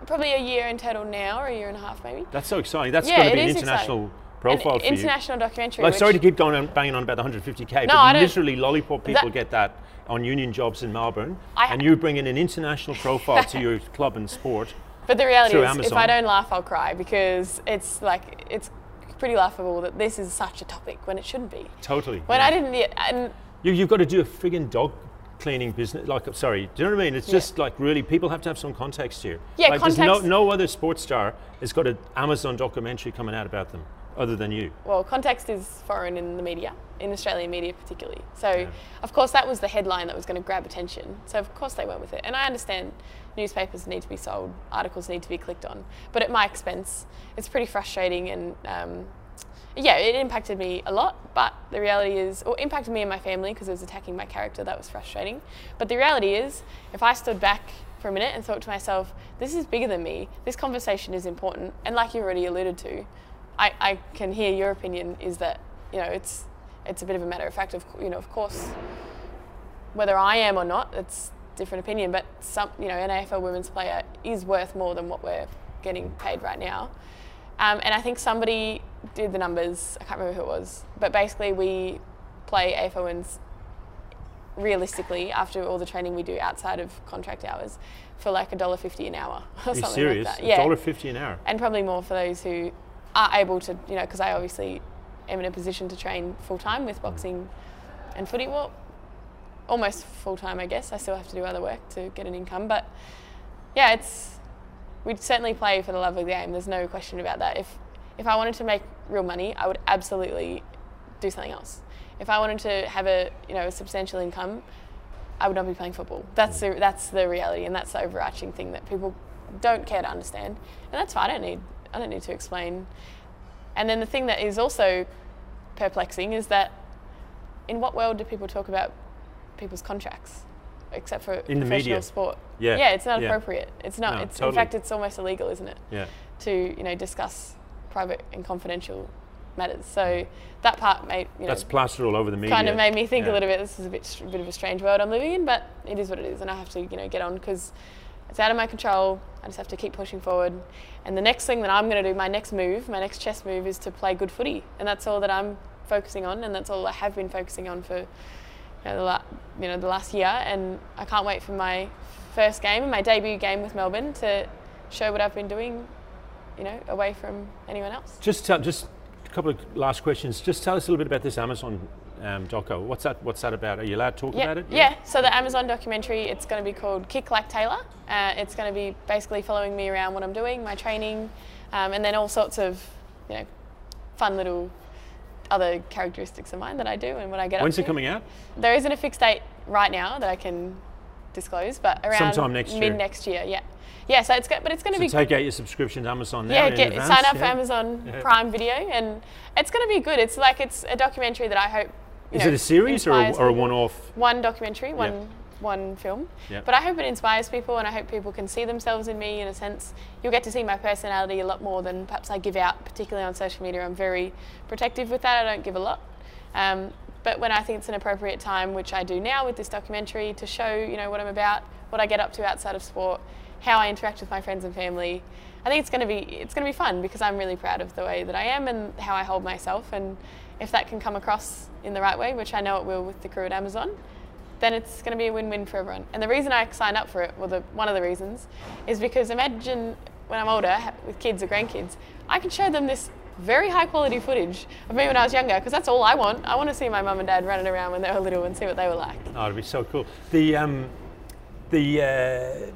probably a year in total now, or a year and a half maybe. That's so exciting. That's yeah, going to be an international exciting. profile An for you. international documentary. Like, sorry to keep going on, banging on about the 150k, No, but literally lollipop people That- get that on union jobs in Melbourne, I- and you bring in an international profile to your club and sport. But the reality is, if I don't laugh, I'll cry because it's like it's pretty laughable that this is such a topic when it shouldn't be. Totally. When yeah. I didn't, and You, you've got to do a friggin' dog cleaning business. Like, sorry, do you know what I mean? It's Yeah. just like really, people have to have some context here. Yeah, like, there's context- no, no other sports star has got an Amazon documentary coming out about them other than you. well, context is foreign in the media, in Australian media particularly. So, of course, that was the headline that was going to grab attention. So, of course, they went with it. And I understand newspapers need to be sold, articles need to be clicked on, but at my expense, it's pretty frustrating and. Um, yeah, it impacted me a lot, but the reality is, or impacted me and my family because it was attacking my character. That was frustrating. But the reality is, if I stood back for a minute and thought to myself, this is bigger than me, this conversation is important, and like you already alluded to, I, I can hear your opinion is that, you know, it's it's a bit of a matter of fact of you know, of course, whether I am or not, it's different opinion, but some you know, an AFL women's player is worth more than what we're getting paid right now. Um, and I think somebody did the numbers, I can't remember who it was, but basically we play AFL women's realistically after all the training we do outside of contract hours for like a dollar fifty an hour or Are something serious? like that. Yeah, $1.50 an hour. and probably more for those who are able to, you know, because I obviously am in a position to train full time with mm. boxing and footy. Well, almost full time, I guess. I still have to do other work to get an income, but yeah, it's we'd certainly play for the love of the game. There's no question about that. If if I wanted to make real money, I would absolutely do something else. If I wanted to have a you know a substantial income, I would not be playing football. That's the that's the reality, and that's the overarching thing that people don't care to understand, and that's why I don't need I don't need to explain. And then the thing that is also perplexing is that in what world do people talk about people's contracts, except for In professional sport. Yeah. yeah, it's not Yeah. appropriate. It's not. No, it's totally. in fact, it's almost illegal, isn't it? Yeah. To you know discuss private and confidential matters. So that part made you know That's plastered all over the media. kind of made me think Yeah. a little bit. This is a bit str- bit of a strange world I'm living in, but it is what it is, and I have to you know get on because it's out of my control. I just have to keep pushing forward. And the next thing that I'm going to do, my next move, my next chess move, is to play good footy, and that's all that I'm focusing on, and that's all I have been focusing on for you know, the, la- you know, the last year. And I can't wait for my first game, and my debut game with Melbourne, to show what I've been doing, you know, away from anyone else. Just tell, just a couple of last questions. Just tell us a little bit about this Amazon um, doco. What's that? What's that about? Are you allowed to talk Yeah, about it? yeah. yeah. So the Amazon documentary, it's going to be called Kick Like Tayla. Uh, it's going to be basically following me around what I'm doing, my training, um, and then all sorts of, you know, fun little other characteristics of mine that I do and what I get When's it to. coming out? There isn't a fixed date right now that I can disclose, but around Sometime next year. mid next year. Yeah, yeah. So it's go- but it's going to So be take out your subscription to Amazon now. yeah, get advance, sign up for? Amazon Yeah. Prime Video, and it's going to be good. It's like it's a documentary that I hope. you Is know, it a series or a, or a one-off? One documentary, one one film. Yeah. But I hope it inspires people, and I hope people can see themselves in me. In a sense, you'll get to see my personality a lot more than perhaps I give out, particularly on social media. I'm very protective with that. I don't give a lot. Um, but when I think it's an appropriate time, which I do now with this documentary, to show you know what I'm about, what I get up to outside of sport, how I interact with my friends and family, I think it's going to be it's going to be fun because I'm really proud of the way that I am and how I hold myself. And if that can come across in the right way, which I know it will with the crew at Amazon, then it's going to be a win-win for everyone. And the reason I signed up for it, well, the, one of the reasons, is because imagine when I'm older with kids or grandkids, I can show them this very high quality footage of me when I was younger because that's all I want. I want to see my mum and dad running around when they were little and see what they were like. Oh, it'd be so cool. The um, the uh,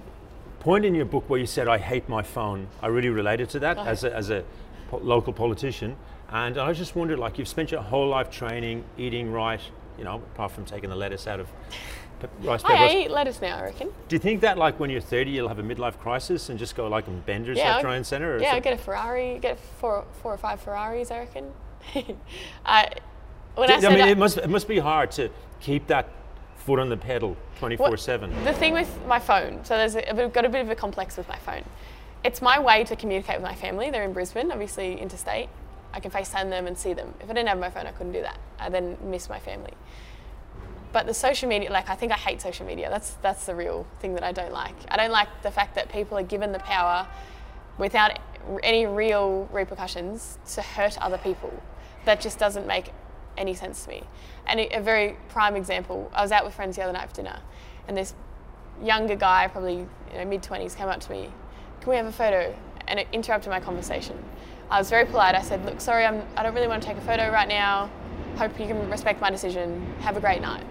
point in your book where you said I hate my phone, I really related to that Oh. as a, as a po- local politician, and I just wondered, like, you've spent your whole life training, eating right, you know, apart from taking the lettuce out of rice I eat lettuce now, I reckon. Do you think that, like, when you're 30, you'll have a midlife crisis and just go like on benders Yeah, left, right, and centre? or Yeah, I'll get a Ferrari, get four, four or five Ferraris, I reckon. I, when I, I said mean, I- it must it must be hard to keep that foot on the pedal 24 7. The thing with my phone, so there's a, I've got a bit of a complex with my phone. It's my way to communicate with my family. They're in Brisbane, obviously interstate. I can FaceTime them and see them. If I didn't have my phone, I couldn't do that. I then miss my family. But the social media, like I think I hate social media. That's that's the real thing that I don't like. I don't like the fact that people are given the power without any real repercussions to hurt other people. That just doesn't make any sense to me. And a a very prime example, I was out with friends the other night for dinner, and this younger guy, probably you know, mid 20s, came up to me, Can we have a photo? And it interrupted my conversation. I was very polite. I said, Look, sorry, I'm, I don't really want to take a photo right now. Hope you can respect my decision. Have a great night.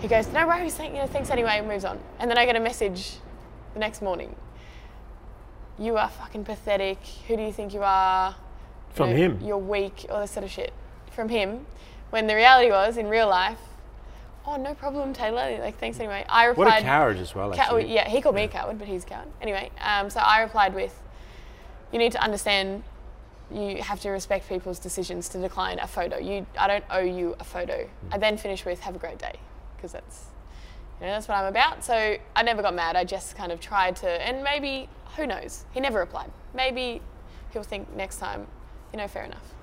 He goes, No worries, thank, you know, thanks anyway, and moves on. And then I get a message the next morning. You are fucking pathetic. Who do you think you are? You From know, him? You're weak, all this sort of shit. From him. When the reality was, in real life, oh, no problem, Tayla. Like, thanks anyway. I replied. What a coward as well, oh, yeah, he called me a coward, but he's a coward. Anyway, um, so I replied with, "You need to understand. You have to respect people's decisions to decline a photo. You, I don't owe you a photo." I then finished with, "Have a great day," because that's, you know, that's what I'm about. So I never got mad. I just kind of tried to, and maybe who knows? He never replied. Maybe he'll think next time, you know, fair enough.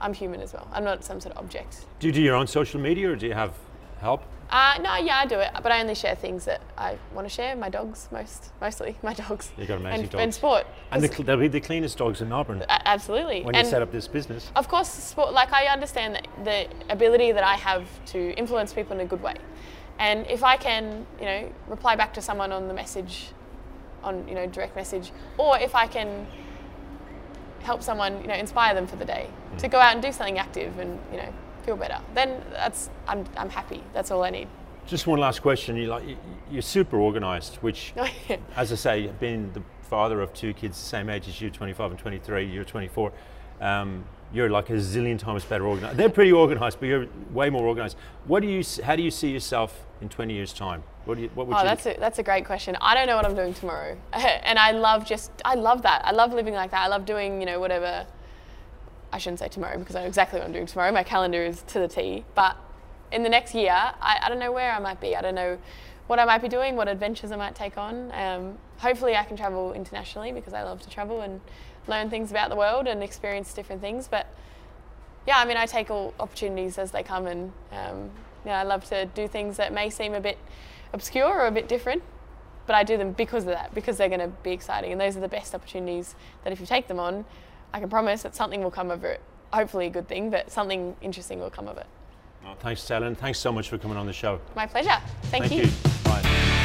I'm human as well. I'm not some sort of object. Do you do your own social media or do you have help? Uh, no, yeah, I do it, but I only share things that I want to share. My dogs, most, mostly my dogs. You've got amazing and, dogs. And sport. And the, they'll be the cleanest dogs in Melbourne a- absolutely. when and you set up this business. of course, sport. Like I understand that the ability that I have to influence people in a good way, and if I can, you know, reply back to someone on the message, on you know direct message, or if I can help someone, you know, inspire them for the day Mm. to go out and do something active and you know feel better, then that's I'm I'm happy. That's all I need. Just one last question. You like you- you're super organised, which, as I say, being the father of two kids the same age as you, 25 and 23, you're 24. Um, you're like a zillion times better organised. They're pretty organised, but you're way more organised. What do you? How do you see yourself in 20 years' time? What do you? What would Oh, you? that's a, that's a great question. I don't know what I'm doing tomorrow, and I love just I love that. I love living like that. I love doing you know whatever. I shouldn't say tomorrow because I know exactly what I'm doing tomorrow. My calendar is to the T. But in the next year, I, I don't know where I might be. I don't know what I might be doing, what adventures I might take on. Um, hopefully, I can travel internationally because I love to travel and learn things about the world and experience different things. But yeah, I mean, I take all opportunities as they come, and um, you know, I love to do things that may seem a bit obscure or a bit different, but I do them because of that, because they're going to be exciting, and those are the best opportunities that if you take them on, I can promise that something will come of it. Hopefully, a good thing, but something interesting will come of it. Well thanks, Helen. Thanks so much for coming on the show. My pleasure. Thank, Thank you. Bye.